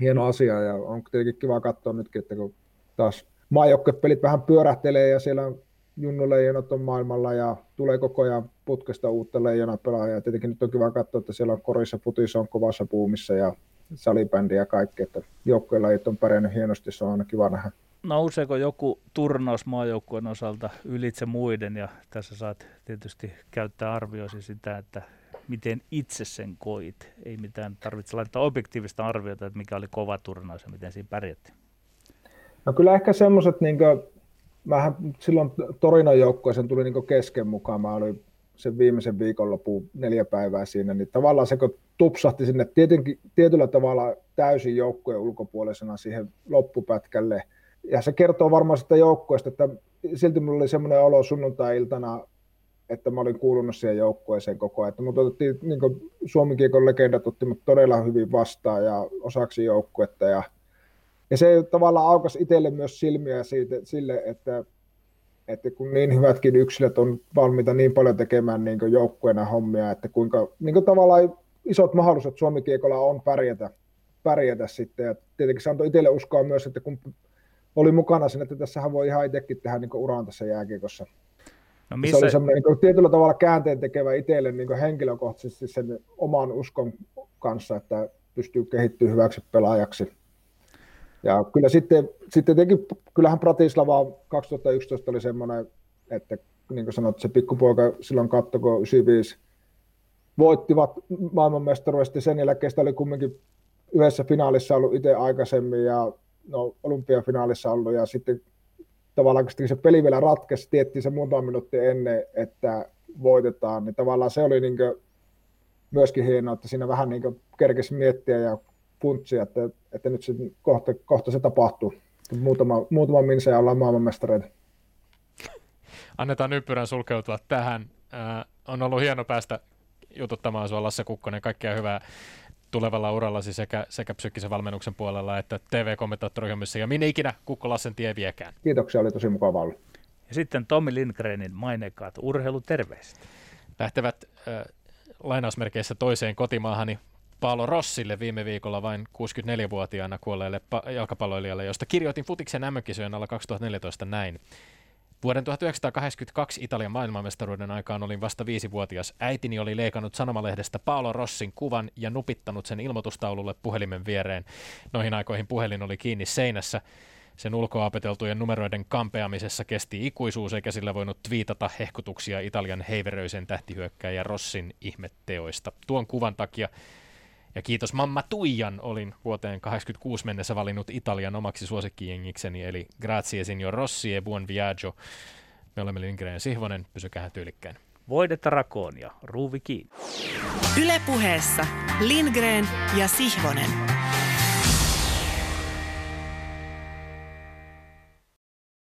hieno asia ja on tietenkin kiva katsoa nytkin, että kun taas maajoukkuepelit vähän pyörähtelee ja siellä on junnuleijonat on maailmalla ja tulee koko ajan putkesta uutta leijona pelaajaa. Tietenkin nyt on kiva katsoa, että siellä on korissa putis on kovassa puumissa ja salibändi ja kaikki, että joukkuelajit on pärjännyt hienosti, se on aina kiva nähdä. Nouseeko joku turnaus maajoukkueen osalta ylitse muiden ja tässä saat tietysti käyttää arvioisi sitä, että miten itse sen koit. Ei mitään tarvitse laittaa objektiivista arviota, että mikä oli kova turnaus ja miten siinä pärjättiin. No kyllä ehkä semmoiset, niin mähän silloin Torinon joukkueeseen tuli niin kesken mukaan, mä olin sen viimeisen viikonlopun neljä päivää siinä, niin tavallaan se kun tupsahti sinne tietenkin, tietyllä tavalla täysin joukkueen ulkopuolisena siihen loppupätkälle, ja se kertoo varmaan sitä joukkueesta, että silti mulla oli semmoinen olo sunnuntai-iltana, että mä olin kuulunut siihen joukkueeseen koko ajan. Että mut otettiin, niin Suomen kiekon legendat otti mut todella hyvin vastaan ja osaksi joukkuetta. Ja, ja se tavallaan aukasi itselle myös silmiä siitä, sille, että, että kun niin hyvätkin yksilöt on valmiita niin paljon tekemään niin joukkueena hommia, että kuinka niin tavallaan isot mahdollisuudet Suomikiekolla on pärjätä, pärjätä sitten. Ja tietenkin se antoi itselle uskoa myös, että kun oli mukana siinä, että tässähän voi ihan itsekin tehdä niin uran tässä jääkiekossa. No missä... Se oli semmoinen niin tietyllä tavalla käänteen tekevä itselle niin henkilökohtaisesti sen oman uskon kanssa, että pystyy kehittymään hyväksi pelaajaksi. Ja kyllä sitten, sitten tietenkin, kyllähän Bratislava 2011 oli semmoinen, että niin kuin sanoit, se pikkupoika silloin katsoi, 95 voittivat maailmanmestaruudesta, sen jälkeen oli kumminkin yhdessä finaalissa ollut itse aikaisemmin ja no, olympiafinaalissa ollut ja sitten tavallaan kun se peli vielä ratkesi, tiettiin se muutama minuutti ennen, että voitetaan, niin tavallaan se oli niin myöskin hienoa, että siinä vähän niin kerkesi miettiä ja puntsia, että, että nyt se, kohta, kohta se tapahtuu. Muutama, muutama minsa ja ollaan maailmanmestareita. Annetaan ympyrän sulkeutua tähän. Äh, on ollut hieno päästä jututtamaan sinua Lasse Kukkonen. Kaikkea hyvää tulevalla urallasi sekä, sekä psyykkisen valmennuksen puolella että TV-kommentaattorihommissa ja minne ikinä Kukko Lassen tie viekään. Kiitoksia, oli tosi mukava olla. Ja sitten Tommi Lindgrenin mainekaat urheiluterveiset. Lähtevät äh, lainausmerkeissä toiseen kotimaahani Paolo Rossille viime viikolla vain 64-vuotiaana kuolleelle pa- jalkapalloilijalle, josta kirjoitin futiksen MM-kisojen alla 2014 näin. Vuoden 1982 Italian maailmanmestaruuden aikaan olin vasta viisivuotias. Äitini oli leikannut sanomalehdestä Paolo Rossin kuvan ja nupittanut sen ilmoitustaululle puhelimen viereen. Noihin aikoihin puhelin oli kiinni seinässä. Sen ulkoapeteltujen numeroiden kampeamisessa kesti ikuisuus, eikä sillä voinut twiitata hehkutuksia Italian heiveröisen tähtihyökkäjä Rossin ihmetteoista. Tuon kuvan takia ja kiitos Mamma Tuijan olin vuoteen 86 mennessä valinnut Italian omaksi suosikkijengikseni, eli Grazie signor Rossi e buon viaggio. Me olemme Lindgren ja Sihvonen, pysykää tyylikkään. Voidetta rakoon ja ruuvi kiinni. Ylepuheessa Lindgren ja Sihvonen.